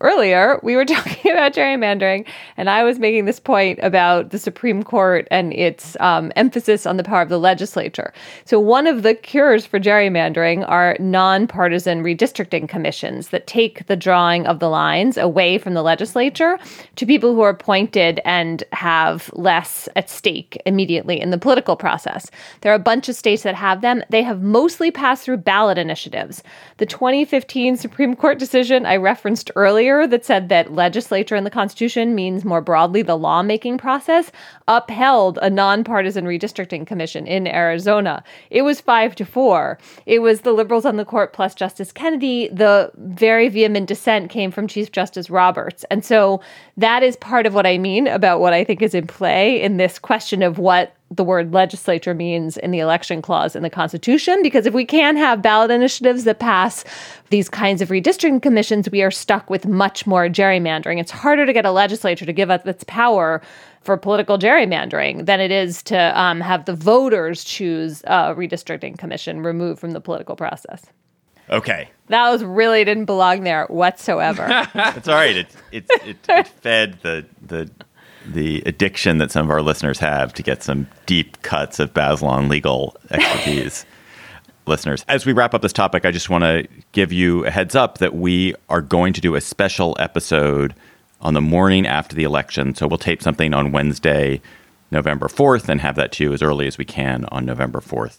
earlier we were [laughs] talking about gerrymandering and i was making this point about the supreme court and its um, emphasis on the power of the legislature. So one of the cures for gerrymandering are nonpartisan redistricting commissions that take the drawing of the lines away from the legislature to people who are appointed and have less at stake immediately in the political process. There are a bunch of states that have them. They have mostly passed through ballot initiatives. The 2015 supreme court decision i referenced earlier that said that legislature in the Constitution means more broadly the lawmaking process upheld a nonpartisan redistricting commission in Arizona. It was five to four. It was the liberals on the court plus Justice Kennedy. The very vehement dissent came from Chief Justice Roberts. And so that is part of what I mean about what I think is in play in this question of what the word legislature means in the election clause in the Constitution. Because if we can have ballot initiatives that pass these kinds of redistricting commissions, we are stuck with much more gerrymandering. It's harder to get a legislature to give up its power for political gerrymandering than it is to um, have the voters choose a redistricting commission removed from the political process. Okay. That was really didn't belong there whatsoever. [laughs] It's all right. It, it, it, it fed the the the addiction that some of our listeners have to get some deep cuts of Bazelon legal expertise. [laughs] listeners, as we wrap up this topic, I just want to give you a heads up that we are going to do a special episode on the morning after the election. So we'll tape something on Wednesday, November 4th, and have that to you as early as we can on November 4th.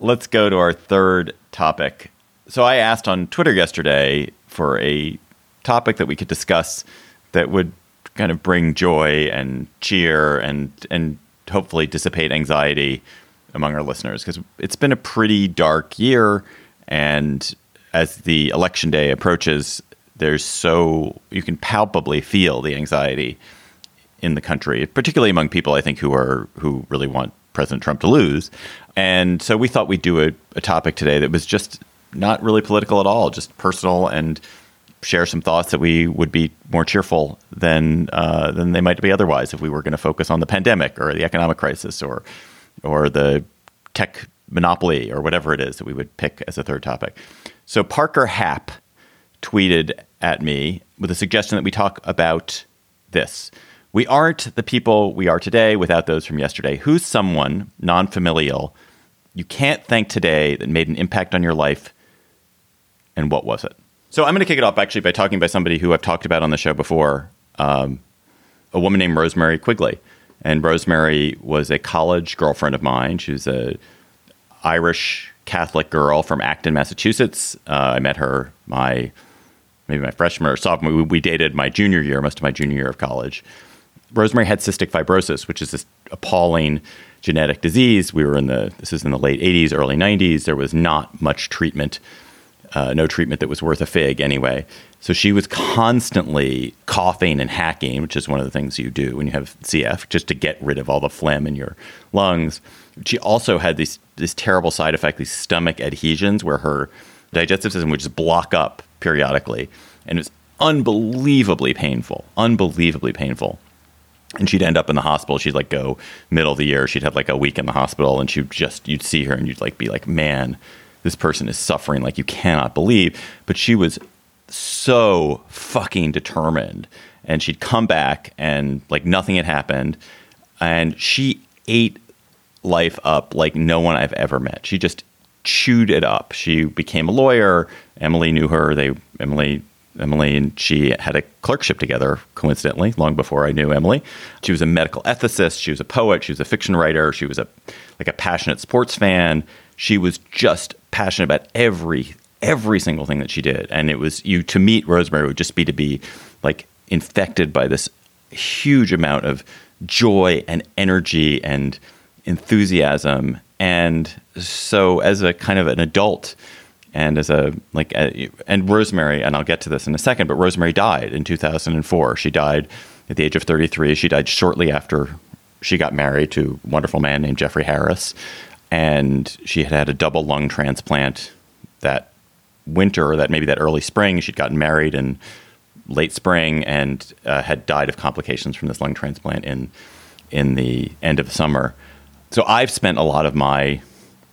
Let's go to our third topic. So I asked on Twitter yesterday for a topic that we could discuss that would kind of bring joy and cheer and and hopefully dissipate anxiety among our listeners because it's been a pretty dark year and as the election day approaches there's so you can palpably feel the anxiety in the country particularly among people i think who are who really want president trump to lose and so we thought we'd do a, a topic today that was just not really political at all just personal and share some thoughts that we would be more cheerful than uh, than they might be otherwise if we were going to focus on the pandemic or the economic crisis or or the tech monopoly or whatever it is that we would pick as a third topic. So Parker Happ tweeted at me with a suggestion that we talk about this. We aren't the people we are today without those from yesterday. Who's someone non familial you can't thank today that made an impact on your life? And what was it? So I'm going to kick it off actually by talking about somebody who I've talked about on the show before, um, a woman named Rosemary Quigley. And Rosemary was a college girlfriend of mine. She was a Irish Catholic girl from Acton, Massachusetts. Uh, I met her my maybe my freshman or sophomore. We, we dated my junior year, most of my junior year of college. Rosemary had cystic fibrosis, which is this appalling genetic disease. We were in the this is in the late 80s, early 90s. There was not much treatment uh, no treatment that was worth a fig anyway. So she was constantly coughing and hacking, which is one of the things you do when you have CF, just to get rid of all the phlegm in your lungs. She also had these this terrible side effect, these stomach adhesions, where her digestive system would just block up periodically, and it was unbelievably painful, unbelievably painful. And she'd end up in the hospital. She'd like go middle of the year. She'd have like a week in the hospital, and she'd just you'd see her, and you'd like be like, man this person is suffering like you cannot believe. But she was so fucking determined. And she'd come back and like nothing had happened. And she ate life up like no one I've ever met. She just chewed it up. She became a lawyer. Emily knew her. They Emily Emily and she had a clerkship together, coincidentally, long before I knew Emily. She was a medical ethicist. She was a poet. She was a fiction writer. She was a like a passionate sports fan. She was just passionate about every every single thing that she did, and it was you to meet Rosemary would just be to be like infected by this huge amount of joy and energy and enthusiasm. And so, as a kind of an adult, and as a like a, and Rosemary, and I'll get to this in a second, but Rosemary died in 2004. She died at the age of 33. She died shortly after she got married to a wonderful man named Jeffrey Harris and she had had a double lung transplant that winter, that maybe that early spring. She'd gotten married in late spring and uh, had died of complications from this lung transplant in in the end of summer. So I've spent a lot of my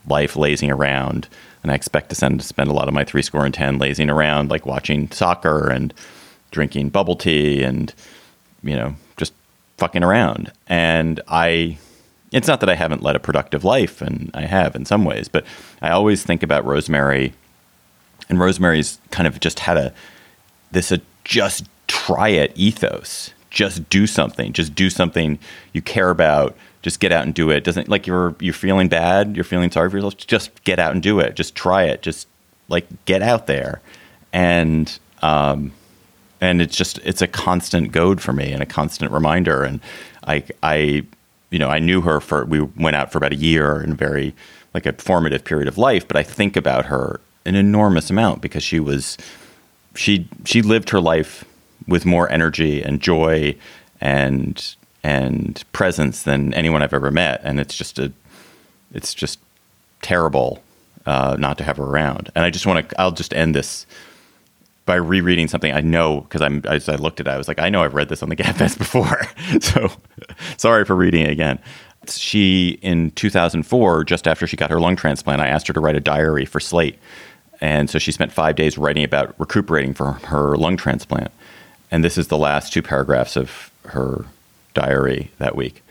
life lazing around, and I expect to send, spend a lot of my three score and ten lazing around, like watching soccer and drinking bubble tea and you know just fucking around. And I it's not that I haven't led a productive life, and I have in some ways, but I always think about Rosemary, and Rosemary's kind of just had a this a just try it ethos. Just do something. Just do something you care about. Just get out and do it. Doesn't like you're you're feeling bad. You're feeling sorry for yourself. Just get out and do it. Just try it. Just like get out there, and um, and it's just it's a constant goad for me and a constant reminder. And I I you know, I knew her for, we went out for about a year in a very, like a formative period of life, but I think about her an enormous amount because she was, she, she lived her life with more energy and joy and, and presence than anyone I've ever met. And it's just a, it's just terrible uh, not to have her around. And I just want to, I'll just end this by rereading something I know because I'm as I looked at it, I was like, I know I've read this on the [laughs] Gabfest before. [laughs] so sorry for reading it again. She, in 2004, just after she got her lung transplant, I asked her to write a diary for Slate. And so she spent five days writing about recuperating from her lung transplant. And this is the last two paragraphs of her diary that week.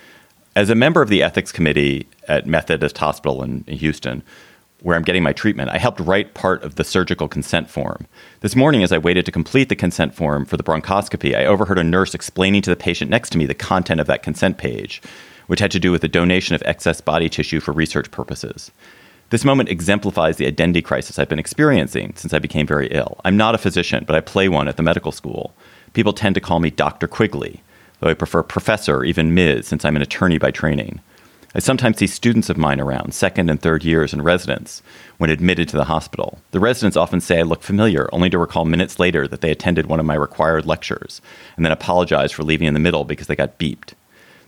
As a member of the ethics committee at Methodist Hospital in, in Houston, where I'm getting my treatment, I helped write part of the surgical consent form. This morning, as I waited to complete the consent form for the bronchoscopy, I overheard a nurse explaining to the patient next to me the content of that consent page, which had to do with the donation of excess body tissue for research purposes. This moment exemplifies the identity crisis I've been experiencing since I became very ill. I'm not a physician, but I play one at the medical school. People tend to call me Dr. Quigley, though I prefer professor or even Ms. since I'm an attorney by training. I sometimes see students of mine around, second and third years in residence, when admitted to the hospital. The residents often say I look familiar, only to recall minutes later that they attended one of my required lectures, and then apologize for leaving in the middle because they got beeped.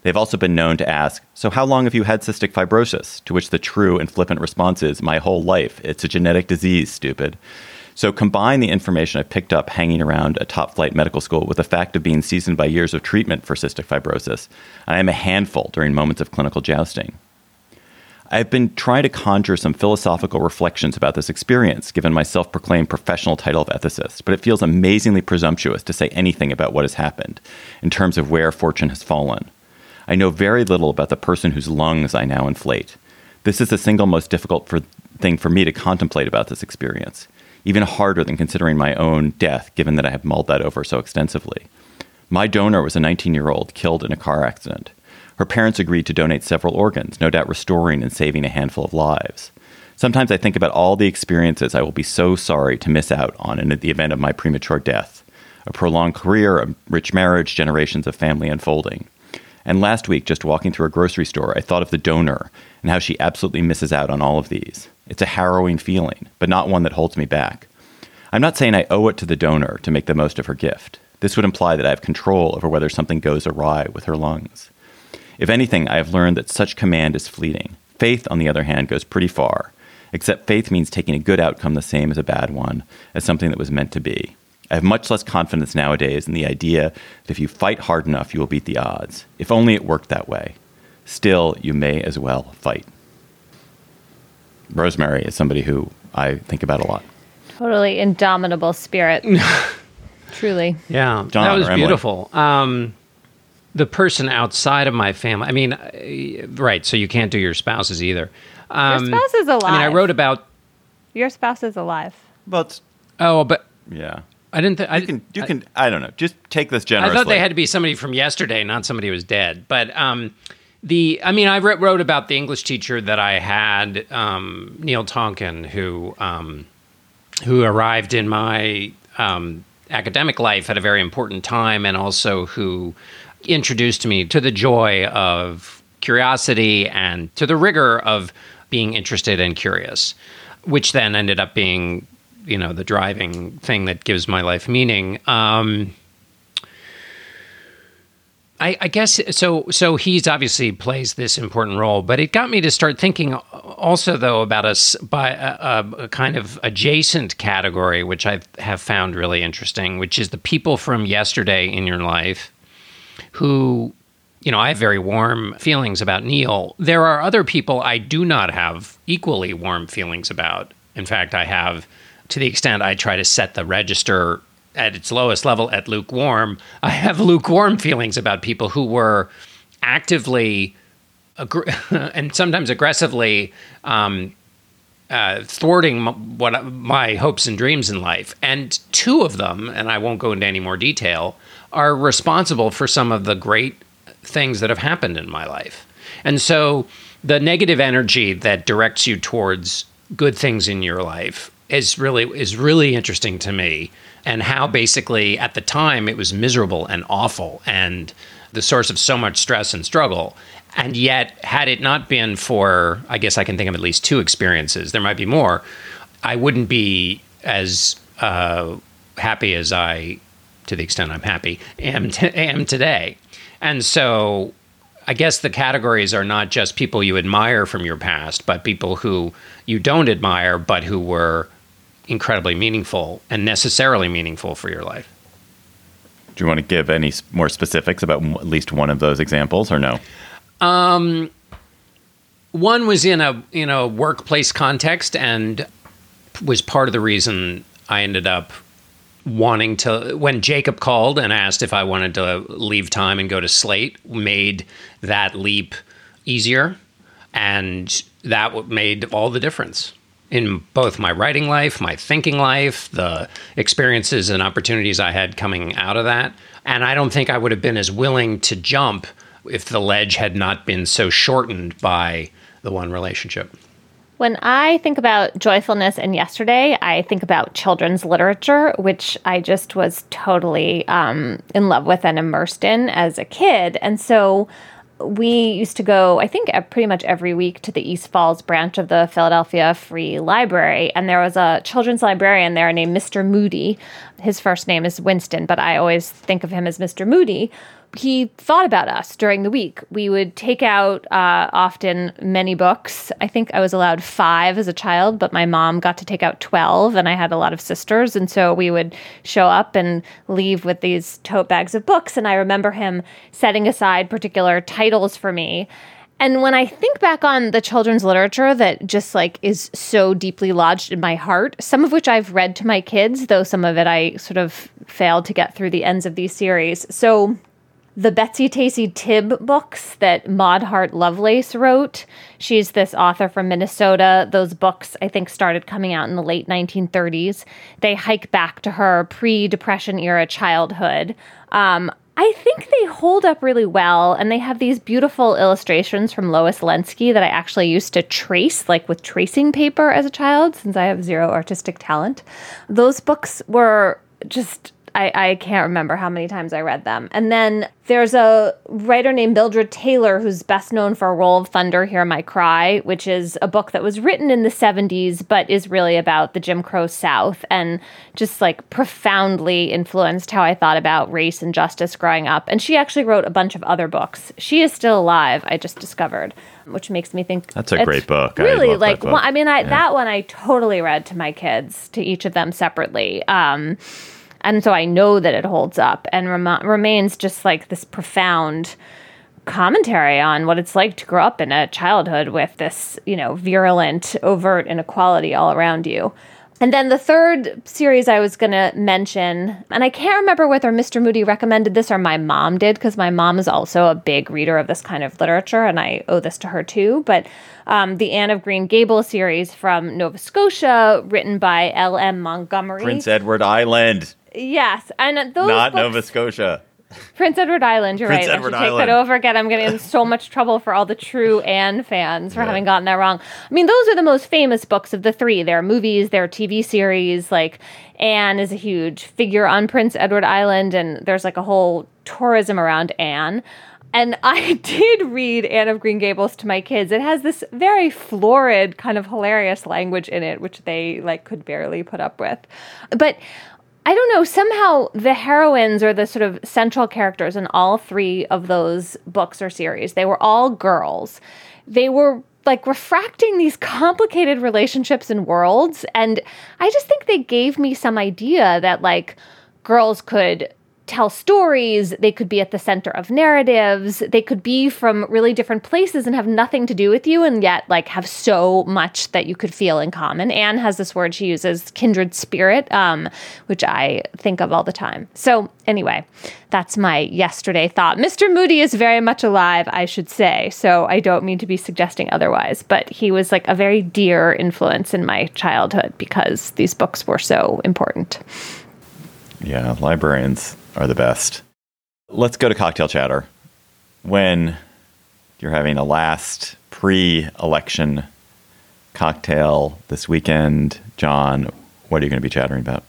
They've also been known to ask, So, how long have you had cystic fibrosis? To which the true and flippant response is, My whole life. It's a genetic disease, stupid. So combine the information I've picked up hanging around a top flight medical school with the fact of being seasoned by years of treatment for cystic fibrosis, and I am a handful during moments of clinical jousting. I've been trying to conjure some philosophical reflections about this experience, given my self proclaimed professional title of ethicist, but it feels amazingly presumptuous to say anything about what has happened in terms of where fortune has fallen. I know very little about the person whose lungs I now inflate. This is the single most difficult for, thing for me to contemplate about this experience even harder than considering my own death, given that I have mulled that over so extensively. My donor was a 19 year old killed in a car accident. Her parents agreed to donate several organs, no doubt restoring and saving a handful of lives. Sometimes I think about all the experiences I will be so sorry to miss out on in the event of my premature death a prolonged career, a rich marriage, generations of family unfolding. And last week, just walking through a grocery store, I thought of the donor and how she absolutely misses out on all of these. It's a harrowing feeling, but not one that holds me back. I'm not saying I owe it to the donor to make the most of her gift. This would imply that I have control over whether something goes awry with her lungs. If anything, I have learned that such command is fleeting. Faith, on the other hand, goes pretty far, except faith means taking a good outcome the same as a bad one, as something that was meant to be. I have much less confidence nowadays in the idea that if you fight hard enough, you will beat the odds. If only it worked that way. Still, you may as well fight. Rosemary is somebody who I think about a lot. Totally indomitable spirit. [laughs] Truly. Yeah, John that was beautiful. Um, the person outside of my family. I mean, uh, right? So you can't do your spouses either. Um, Your spouse is alive. I mean, I wrote about. Your spouse is alive. But Oh, but yeah, I didn't. Th- I can you can I don't know. Just take this generously. I thought they had to be somebody from yesterday, not somebody who was dead. But um, the, I mean, I wrote, wrote about the English teacher that I had, um, Neil Tonkin, who um, who arrived in my um, academic life at a very important time, and also who introduced me to the joy of curiosity and to the rigor of being interested and curious, which then ended up being, you know, the driving thing that gives my life meaning. Um, I, I guess so. So he's obviously plays this important role, but it got me to start thinking also, though, about us by a, a, a kind of adjacent category, which I have found really interesting, which is the people from yesterday in your life who, you know, I have very warm feelings about Neil. There are other people I do not have equally warm feelings about. In fact, I have, to the extent I try to set the register at its lowest level at lukewarm, I have lukewarm feelings about people who were actively aggr- [laughs] and sometimes aggressively um, uh, thwarting m- what my hopes and dreams in life. And two of them, and I won't go into any more detail, are responsible for some of the great things that have happened in my life. And so the negative energy that directs you towards good things in your life is really is really interesting to me and how basically at the time it was miserable and awful and the source of so much stress and struggle. And yet had it not been for i guess i can think of at least two experiences there might be more i wouldn't be as uh, happy as i to the extent i'm happy am, t- am today. And so I guess the categories are not just people you admire from your past, but people who you don't admire, but who were incredibly meaningful and necessarily meaningful for your life. Do you want to give any more specifics about at least one of those examples, or no? Um, One was in a in a workplace context and was part of the reason I ended up wanting to when Jacob called and asked if I wanted to leave time and go to Slate made that leap easier and that made all the difference in both my writing life, my thinking life, the experiences and opportunities I had coming out of that. And I don't think I would have been as willing to jump if the ledge had not been so shortened by the one relationship. When I think about joyfulness and yesterday, I think about children's literature, which I just was totally um, in love with and immersed in as a kid. And so we used to go, I think, pretty much every week to the East Falls branch of the Philadelphia Free Library. And there was a children's librarian there named Mr. Moody. His first name is Winston, but I always think of him as Mr. Moody, he thought about us during the week. We would take out uh, often many books. I think I was allowed five as a child, but my mom got to take out 12, and I had a lot of sisters. And so we would show up and leave with these tote bags of books. And I remember him setting aside particular titles for me. And when I think back on the children's literature that just like is so deeply lodged in my heart, some of which I've read to my kids, though some of it I sort of failed to get through the ends of these series. So the Betsy Tacy Tib books that Maud Hart Lovelace wrote. She's this author from Minnesota. Those books, I think, started coming out in the late 1930s. They hike back to her pre Depression era childhood. Um, I think they hold up really well, and they have these beautiful illustrations from Lois Lenski that I actually used to trace, like with tracing paper as a child, since I have zero artistic talent. Those books were just I, I can't remember how many times I read them. And then there's a writer named Mildred Taylor who's best known for Roll of Thunder, Hear My Cry, which is a book that was written in the 70s, but is really about the Jim Crow South and just like profoundly influenced how I thought about race and justice growing up. And she actually wrote a bunch of other books. She is still alive, I just discovered, which makes me think that's a great book. Really, I like, well, I mean, I, yeah. that one I totally read to my kids, to each of them separately. Um, and so I know that it holds up and rem- remains just like this profound commentary on what it's like to grow up in a childhood with this, you know, virulent, overt inequality all around you. And then the third series I was going to mention, and I can't remember whether Mr. Moody recommended this or my mom did, because my mom is also a big reader of this kind of literature, and I owe this to her too. But um, the Anne of Green Gables series from Nova Scotia, written by L.M. Montgomery. Prince Edward Island. Yes, and those not books, Nova Scotia. Prince Edward Island. You're Prince right. Edward I should take Island. that over again. I'm getting in so much trouble for all the true Anne fans for yeah. having gotten that wrong. I mean, those are the most famous books of the three. There are movies, there are TV series. Like Anne is a huge figure on Prince Edward Island, and there's like a whole tourism around Anne. And [laughs] I did read Anne of Green Gables to my kids. It has this very florid, kind of hilarious language in it, which they like could barely put up with. But I don't know, somehow the heroines or the sort of central characters in all three of those books or series, they were all girls. They were like refracting these [laughs] complicated relationships and worlds. And I just think they gave me some idea that like girls could tell stories, they could be at the center of narratives, they could be from really different places and have nothing to do with you and yet like have so much that you could feel in common. Anne has this word she uses, kindred spirit, um, which I think of all the time. So anyway, that's my yesterday thought. Mr. Moody is very much alive, I should say. So I don't mean to be suggesting otherwise, but he was like a very dear influence in my childhood because these books were so important. Yeah, librarians are the best. Let's go to cocktail chatter. When you're having a last pre election cocktail this weekend, John, what are you going to be chattering about?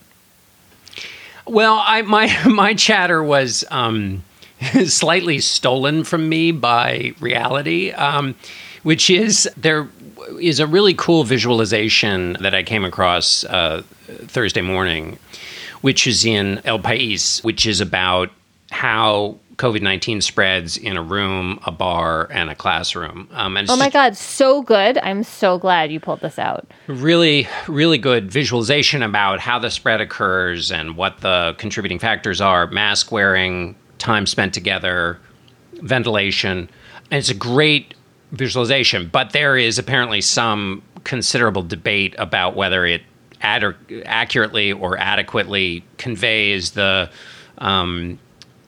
Well, I, my [laughs] my chatter was um, [laughs] slightly stolen from me by reality, um, which is there is a really cool visualization that I came across uh, Thursday morning which is in El País, which is about how COVID 19 spreads in a room, a bar, and a classroom. Um, and oh my God, so good. I'm so glad you pulled this out. Really, really good visualization about how the spread occurs and what the contributing factors are mask wearing, time spent together, ventilation. And it's a great visualization. But there is apparently some considerable debate about whether it ad- accurately or adequately conveys the um,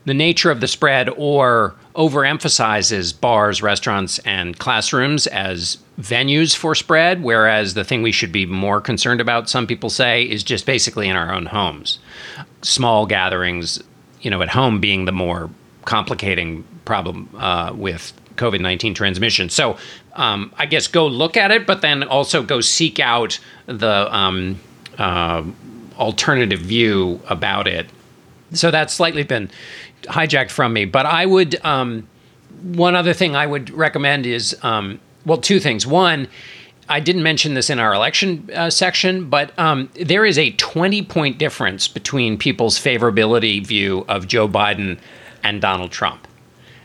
the nature of the spread or overemphasizes bars, restaurants, and classrooms as venues for spread, whereas the thing we should be more concerned about, some people say, is just basically in our own homes. Small gatherings, you know, at home being the more complicating problem uh, with COVID 19 transmission. So um, I guess go look at it, but then also go seek out the um, uh, alternative view about it. So that's slightly been hijacked from me. But I would, um, one other thing I would recommend is, um, well, two things. One, I didn't mention this in our election uh, section, but um, there is a 20 point difference between people's favorability view of Joe Biden and Donald Trump.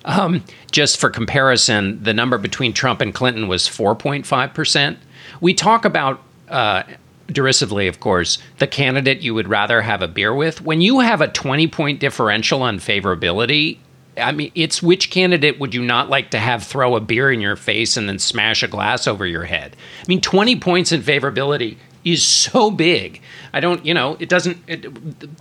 Um, just for comparison, the number between Trump and Clinton was 4.5%. We talk about, uh, derisively, of course, the candidate you would rather have a beer with. When you have a 20 point differential on favorability, I mean, it's which candidate would you not like to have throw a beer in your face and then smash a glass over your head? I mean, 20 points in favorability is so big. I don't, you know, it doesn't. It,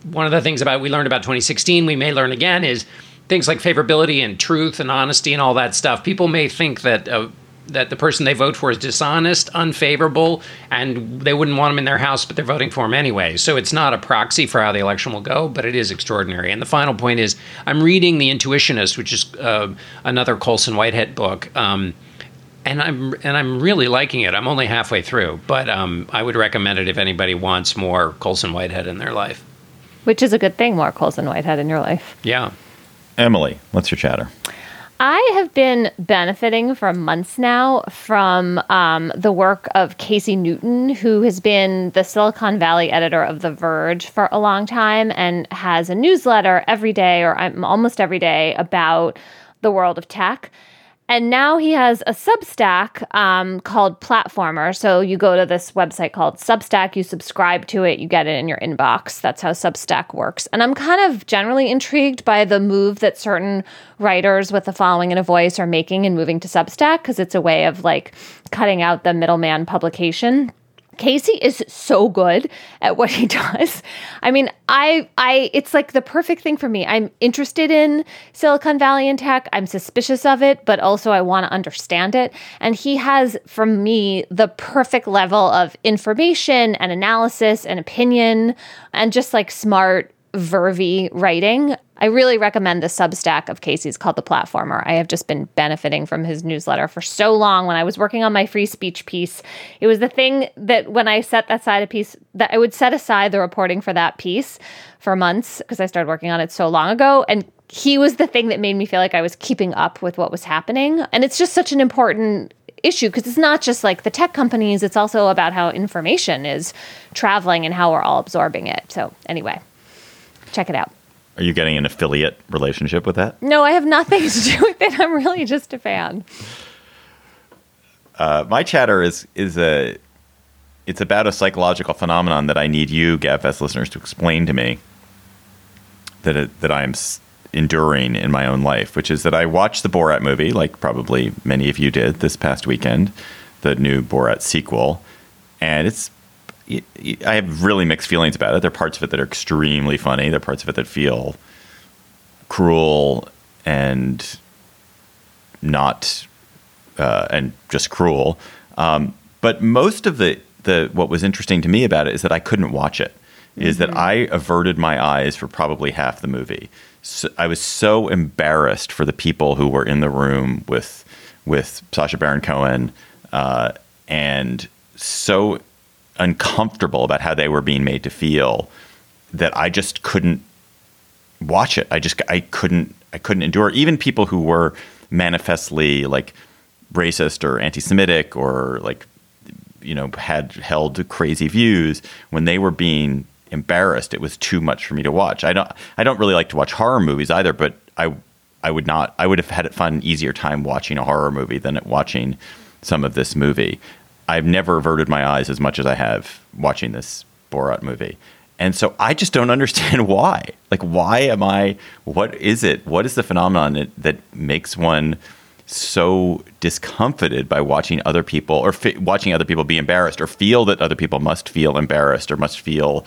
one of the things about we learned about 2016, we may learn again, is things like favorability and truth and honesty and all that stuff. People may think that. Uh, that the person they vote for is dishonest, unfavorable, and they wouldn't want him in their house, but they're voting for him anyway. So it's not a proxy for how the election will go, but it is extraordinary. And the final point is I'm reading The Intuitionist, which is uh, another Colson Whitehead book. Um, and I'm and I'm really liking it. I'm only halfway through, but um, I would recommend it if anybody wants more Colson Whitehead in their life. Which is a good thing, more Colson Whitehead in your life. Yeah. Emily, what's your chatter? I have been benefiting for months now from um, the work of Casey Newton, who has been the Silicon Valley editor of The Verge for a long time and has a newsletter every day or um, almost every day about the world of tech. And now he has a Substack um, called Platformer. So you go to this website called Substack, you subscribe to it, you get it in your inbox. That's how Substack works. And I'm kind of generally intrigued by the move that certain writers with a following and a voice are making and moving to Substack because it's a way of like cutting out the middleman publication. Casey is so good at what he [laughs] does. I mean, I I it's like the perfect thing for me. I'm interested in Silicon Valley and tech. I'm suspicious of it, but also I want to understand it. And he has for me the perfect level of information and analysis and opinion and just like smart vervy writing. I really recommend the Substack of Casey's called The Platformer. I have just been benefiting from his newsletter for so long. When I was working on my free speech piece, it was the thing that when I set aside a piece, that I would set aside the reporting for that piece for months because I started working on it so long ago. And he was the thing that made me feel like I was keeping up with what was happening. And it's just such an important issue because it's not just like the tech companies, it's also about how information is traveling and how we're all absorbing it. So, anyway, check it out. Are you getting an affiliate relationship with that? No, I have nothing [laughs] to do with it. I'm really just a fan. Uh, my chatter is is a it's about a psychological phenomenon that I need you, GabFest listeners, to explain to me that it, that I am enduring in my own life, which is that I watched the Borat movie, like probably many of you did this past weekend, the new Borat sequel, and it's I have really mixed feelings about it. There are parts of it that are extremely funny. There are parts of it that feel cruel and not uh, and just cruel. Um, but most of the the what was interesting to me about it is that I couldn't watch it. Is mm-hmm. that I averted my eyes for probably half the movie. So I was so embarrassed for the people who were in the room with with Sacha Baron Cohen, uh, and so uncomfortable about how they were being made to feel that I just couldn't watch it. I just I couldn't I couldn't endure even people who were manifestly like racist or anti-Semitic or like you know had held crazy views when they were being embarrassed. It was too much for me to watch. I don't I don't really like to watch horror movies either, but I I would not I would have had a fun easier time watching a horror movie than watching some of this movie. I've never averted my eyes as much as I have watching this Borat movie. And so I just don't [laughs] understand why. Like, why am I? What is it? What is the phenomenon that, that makes one so discomfited by watching other people or fi- watching other people be embarrassed or feel that other people must feel embarrassed or must feel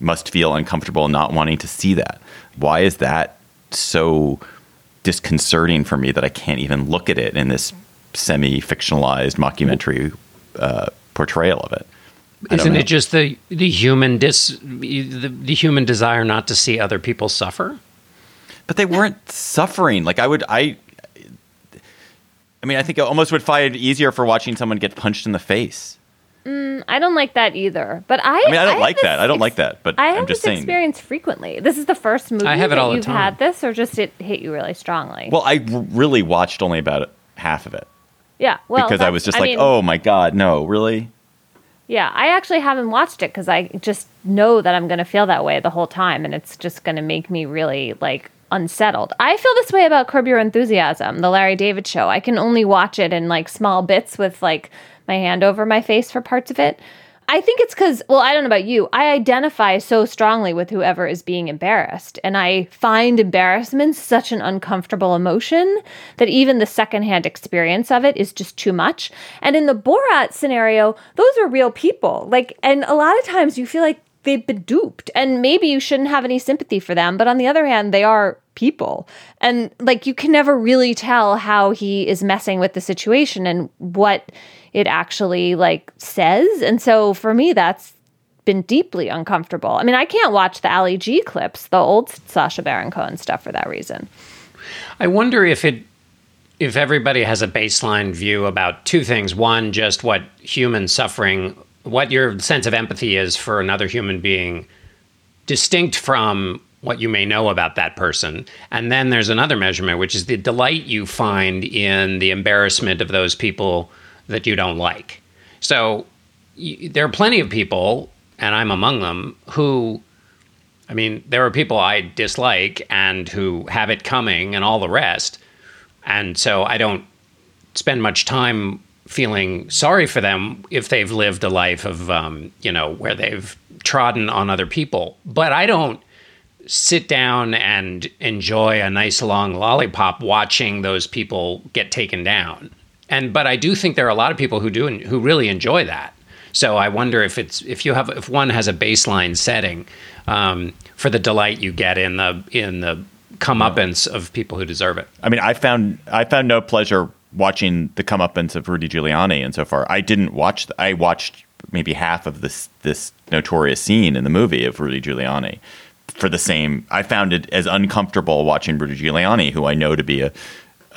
must feel uncomfortable not wanting to see that. Why is that so disconcerting for me that I can't even look at it in this semi-fictionalized mockumentary uh, portrayal of it? I don't it just the the human dis the, the human desire not to see other people suffer? but they weren't suffering. Like I would, I, I mean, I think I almost would find it easier for watching someone get punched in the face. I don't like that either. But I I mean, I don't have like that. I don't ex- like that. But I I'm have just this saying. experience frequently. This is the first movie I have it that all the you've time. had this, or just it hit you really strongly. Well, I really watched only about half of it yeah, well, because I was just like, mean, oh my god, no, really? Yeah, I actually haven't watched it because I just know that I'm going to feel that way the whole time, and it's just going to make me really like unsettled. I feel this way about Curb Your Enthusiasm, the Larry David show. I can only watch it in like small bits with like my hand over my face for parts of it. I think it's because, well, I don't know about you. I identify so strongly with whoever is being embarrassed. And I find embarrassment such an uncomfortable emotion that even the secondhand experience of it is just too much. And in the Borat scenario, those are real people. Like, and a lot of times you feel like they've been duped and maybe you shouldn't have any sympathy for them. But on the other hand, they are people. And like, you can never really tell how he is messing with the situation and what it actually like says. And so for me, that's been deeply uncomfortable. I mean, I can't watch the Ali G clips, the old Sacha Baron Cohen stuff for that reason. I wonder if it if everybody has a baseline view about two things. One, just what human suffering, what your sense of empathy is for another human being, distinct from what you may know about that person. And then there's another measurement, which is the delight you find in the embarrassment of those people that you don't like. So y- there are plenty of people, and I'm among them, who I mean, there are people I dislike and who have it coming and all the rest. And so I don't spend much time feeling sorry for them if they've lived a life of, um, you know, where they've trodden on other people. But I don't sit down and enjoy a nice long lollipop watching those people get taken down. And but I do think there are a lot of people who do and who really enjoy that. So I wonder if it's if you have if one has a baseline setting um, for the delight you get in the in the comeuppance of people who deserve it. I mean, I found I found no pleasure watching the comeuppance of Rudy Giuliani, and so far, I didn't watch. I watched maybe half of this this notorious scene in the movie of Rudy Giuliani. For the same, I found it as uncomfortable watching Rudy Giuliani, who I know to be a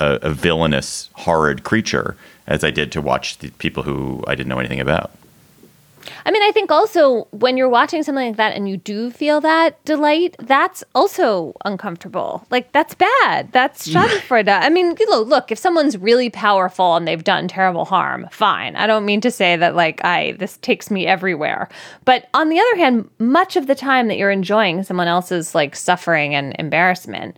a, a villainous, horrid creature, as I did to watch the people who I didn't know anything about. I mean, I think also when you're watching something like that and you do feel that delight, that's also uncomfortable. Like that's bad. That's [laughs] schadenfreude. I mean, you know, look, if someone's really powerful and they've done terrible harm, fine. I don't mean to say that like I this takes me everywhere. But on the other hand, much of the time that you're enjoying someone else's like suffering and embarrassment,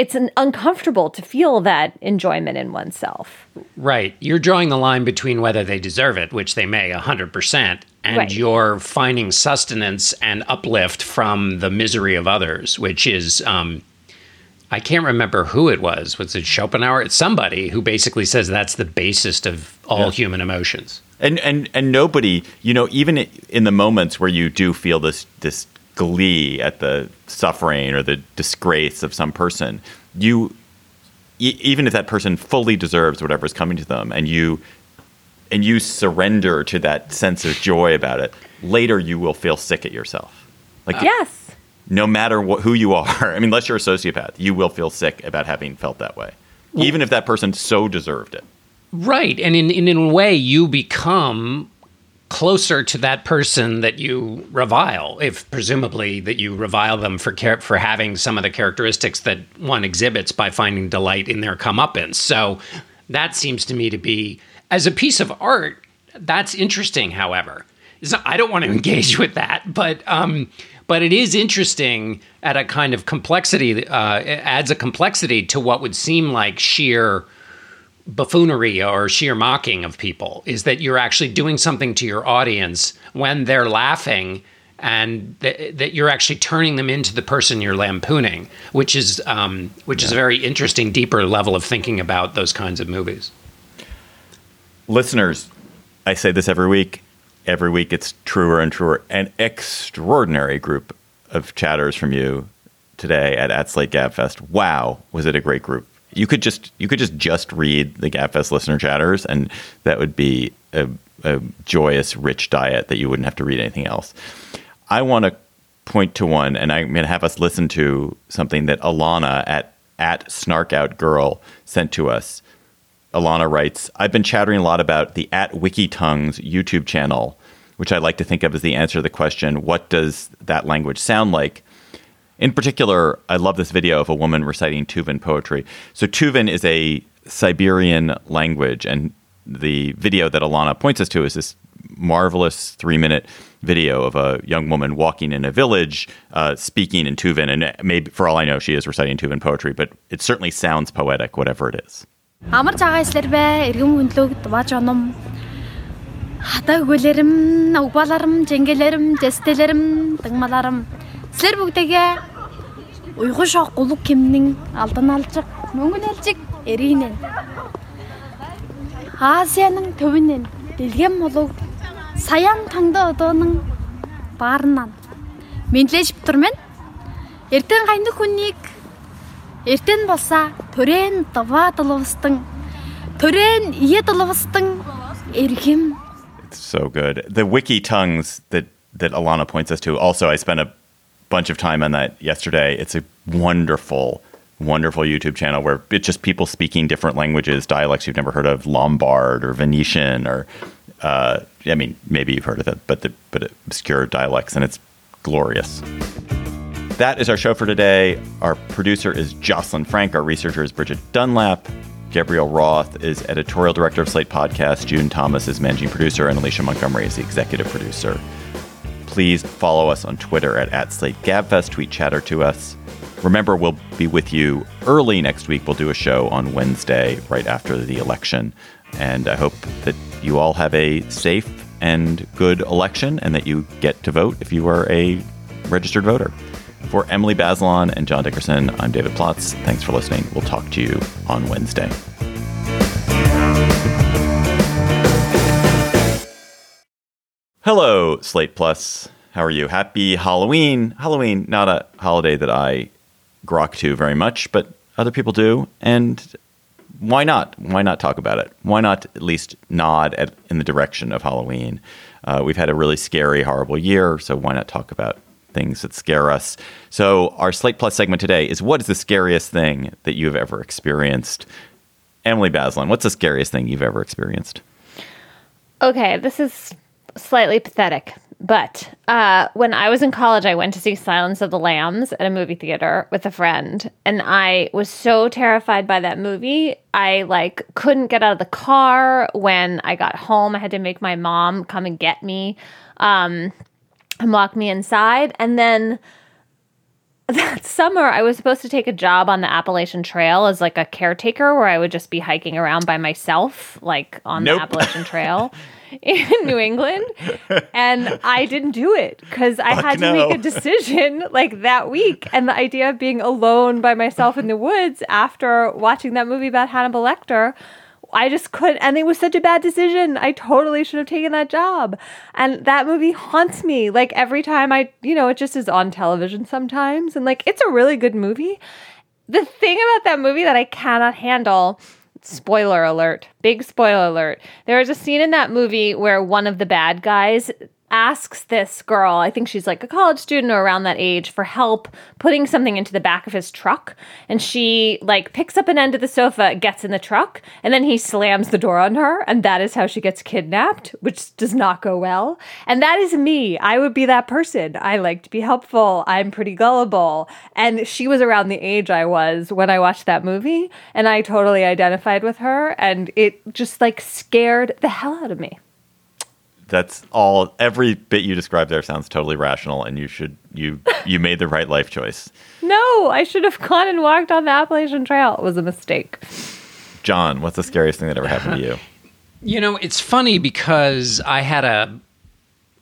it's an uncomfortable to feel that enjoyment in oneself. Right. You're drawing the line between whether they deserve it, which they may 100%, and Right. you're finding sustenance and uplift from the misery of others, which is, um, I can't remember who it was. Was it Schopenhauer? It's somebody who basically says that's the basis of all human emotions. and and and nobody you know even in the moments where you do feel this this glee at the suffering or the disgrace of some person you e- even if that person fully deserves whatever's coming to them and you and you surrender to that sense of joy about it later you will feel sick at yourself like Yes. no matter what, who you are [laughs] i mean unless you're a sociopath you will feel sick about having felt that way even if that person so deserved it Right. And in, in, in a way, you become closer to that person that you revile, if presumably that you revile them for char- for having some of the characteristics that one exhibits by finding delight in their comeuppance. So that seems to me to be, as a piece of art, that's interesting. However, I don't want to [laughs] engage with that, but um, but it is interesting at a kind of complexity. Uh, adds a complexity to what would seem like sheer buffoonery or sheer mocking of people is that you're actually doing something to your audience when they're laughing and th- that you're actually turning them into the person you're lampooning, which is um, which is a very interesting, deeper level of thinking about those kinds of movies. Listeners, I say this every week. Every week it's truer and truer. An extraordinary group of chatters from you today at, at Slate Gabfest. Wow, was it a great group. You could just you could just just read the Gabfest listener chatters and that would be a, a joyous, rich diet that you wouldn't have to read anything else. I want to point to one, and I'm going to have us listen to something that Alana at at Snarkout Girl sent to us. Alana writes, I've been chattering a lot about the at Wikitongues YouTube channel, which I like to think of as the answer to the question, what does that language sound like? In particular, I love this video of a woman reciting Tuvan poetry. So Tuvan is a Siberian language, and the video that Alana points us to is this marvelous three minute video of a young woman walking in a village uh, speaking in Tuvan. And maybe, for all I know, she is reciting Tuvan poetry, but it certainly sounds poetic, whatever it is. Амар цагаа эслэрбэ эргэн хүнлөг дубаж оном хата өгөлөрм угбаларм жингелэрм дэстэлэрм дагмаларм слэр бүгдэгэ уйгу шок гулуг кимнин алдан алжиг мөнгөн алжиг эрийнэ Азианын төвнэн дэлгэм болов саян таңда одооның баарнан Менлэж битүр мэн Эрдэн гайны хүнийг Эртэн болса төрэн дава доловстон төрэн ие доловстон эргэм so good. The wiki tongues that that Alana points us to. Also, I spent a bunch of time on that yesterday. It's a wonderful, wonderful YouTube channel where it's just people speaking different languages, dialects you've never heard of, Lombard or Venetian, or uh, I mean, maybe you've heard of it, but the, but obscure dialects, and it's glorious. That is our show for today. Our producer is Jocelyn Frank. Our researcher is Bridget Dunlap. Gabrielle Roth is editorial director of Slate Podcast. June Thomas is managing producer, and Alicia Montgomery is the executive producer. Please follow us on Twitter at, at. Tweet chatter to us. Remember, we'll be with you early next week. We'll do a show on Wednesday, right after the election. And I hope that you all have a safe and good election and that you get to vote if you are a registered voter. For Emily Bazelon and John Dickerson, I'm David Plotz. Thanks for listening. We'll talk to you on Wednesday. Hello, Slate Plus. How are you? Happy Halloween. Halloween, not a holiday that I grok to very much, but other people do. And why not? Why not talk about it? Why not at least nod at, in the direction of Halloween? Uh, we've had a really scary, horrible year, so why not talk about things that scare us? So, our Slate Plus segment today is what is the scariest thing that you've ever experienced? Emily Bazelon, what's the scariest thing you've ever experienced? Okay, this is slightly pathetic, but uh, when I was in college, I went to see Silence of the Lambs at a movie theater with a friend, and I was so terrified by that movie. I like couldn't get out of the car when I got home. I had to make my mom come and get me um, and lock me inside, and then [laughs] that summer I was supposed to take a job on the Appalachian Trail as like a caretaker where I would just be hiking around by myself like on Nope. the Appalachian Trail [laughs] [laughs] in New England and I didn't do it cuz I Fuck had to no. make a [laughs] decision like that week and the idea of being alone by myself in the woods after watching that movie about Hannibal Lecter I just couldn't, and it was such a bad decision. I totally should have taken that job. And that movie haunts me. Like every time I, you know, it just is on television sometimes. And like, it's a really good movie. The thing about that movie that I cannot handle, spoiler alert, big spoiler alert. There is a scene in that movie where one of the bad guys asks this girl, I think she's like a college student or around that age, for help putting something into the back of his truck. And she like picks up an end of the sofa, gets in the truck, and then he slams the door on her. And that is how she gets kidnapped, which does not go well. And that is me. I would be that person. I like to be helpful. I'm pretty gullible. And she was around the age I was when I watched that movie. And I totally identified with her. And it just like scared the hell out of me. That's all. Every bit you described there sounds totally rational, and you should you you made the right life choice. No, I should have gone and walked on the Appalachian Trail. It was a mistake. John, what's the scariest thing that ever happened to you? [laughs] You know, it's funny because I had a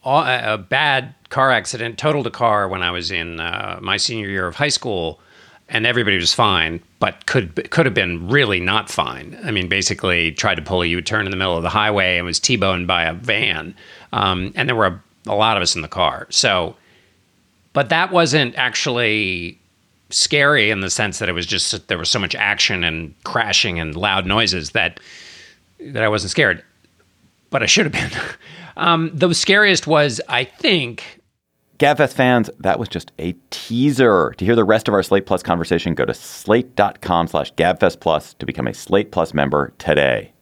a, a bad car accident, totaled a car when I was in uh, my senior year of high school, and everybody was fine, but could could have been really not fine. I mean, basically tried to pull a U-turn in the middle of the highway and was T-boned by a van, um, and there were a, a lot of us in the car. So, but that wasn't actually scary in the sense that it was just there was so much action and crashing and loud noises that that I wasn't scared, but I should have been. [laughs] Um, the scariest was, I think, Gabfest fans, that was just a teaser. To hear the rest of our Slate Plus conversation, go to slate.com slash gabfest plus to become a Slate Plus member today.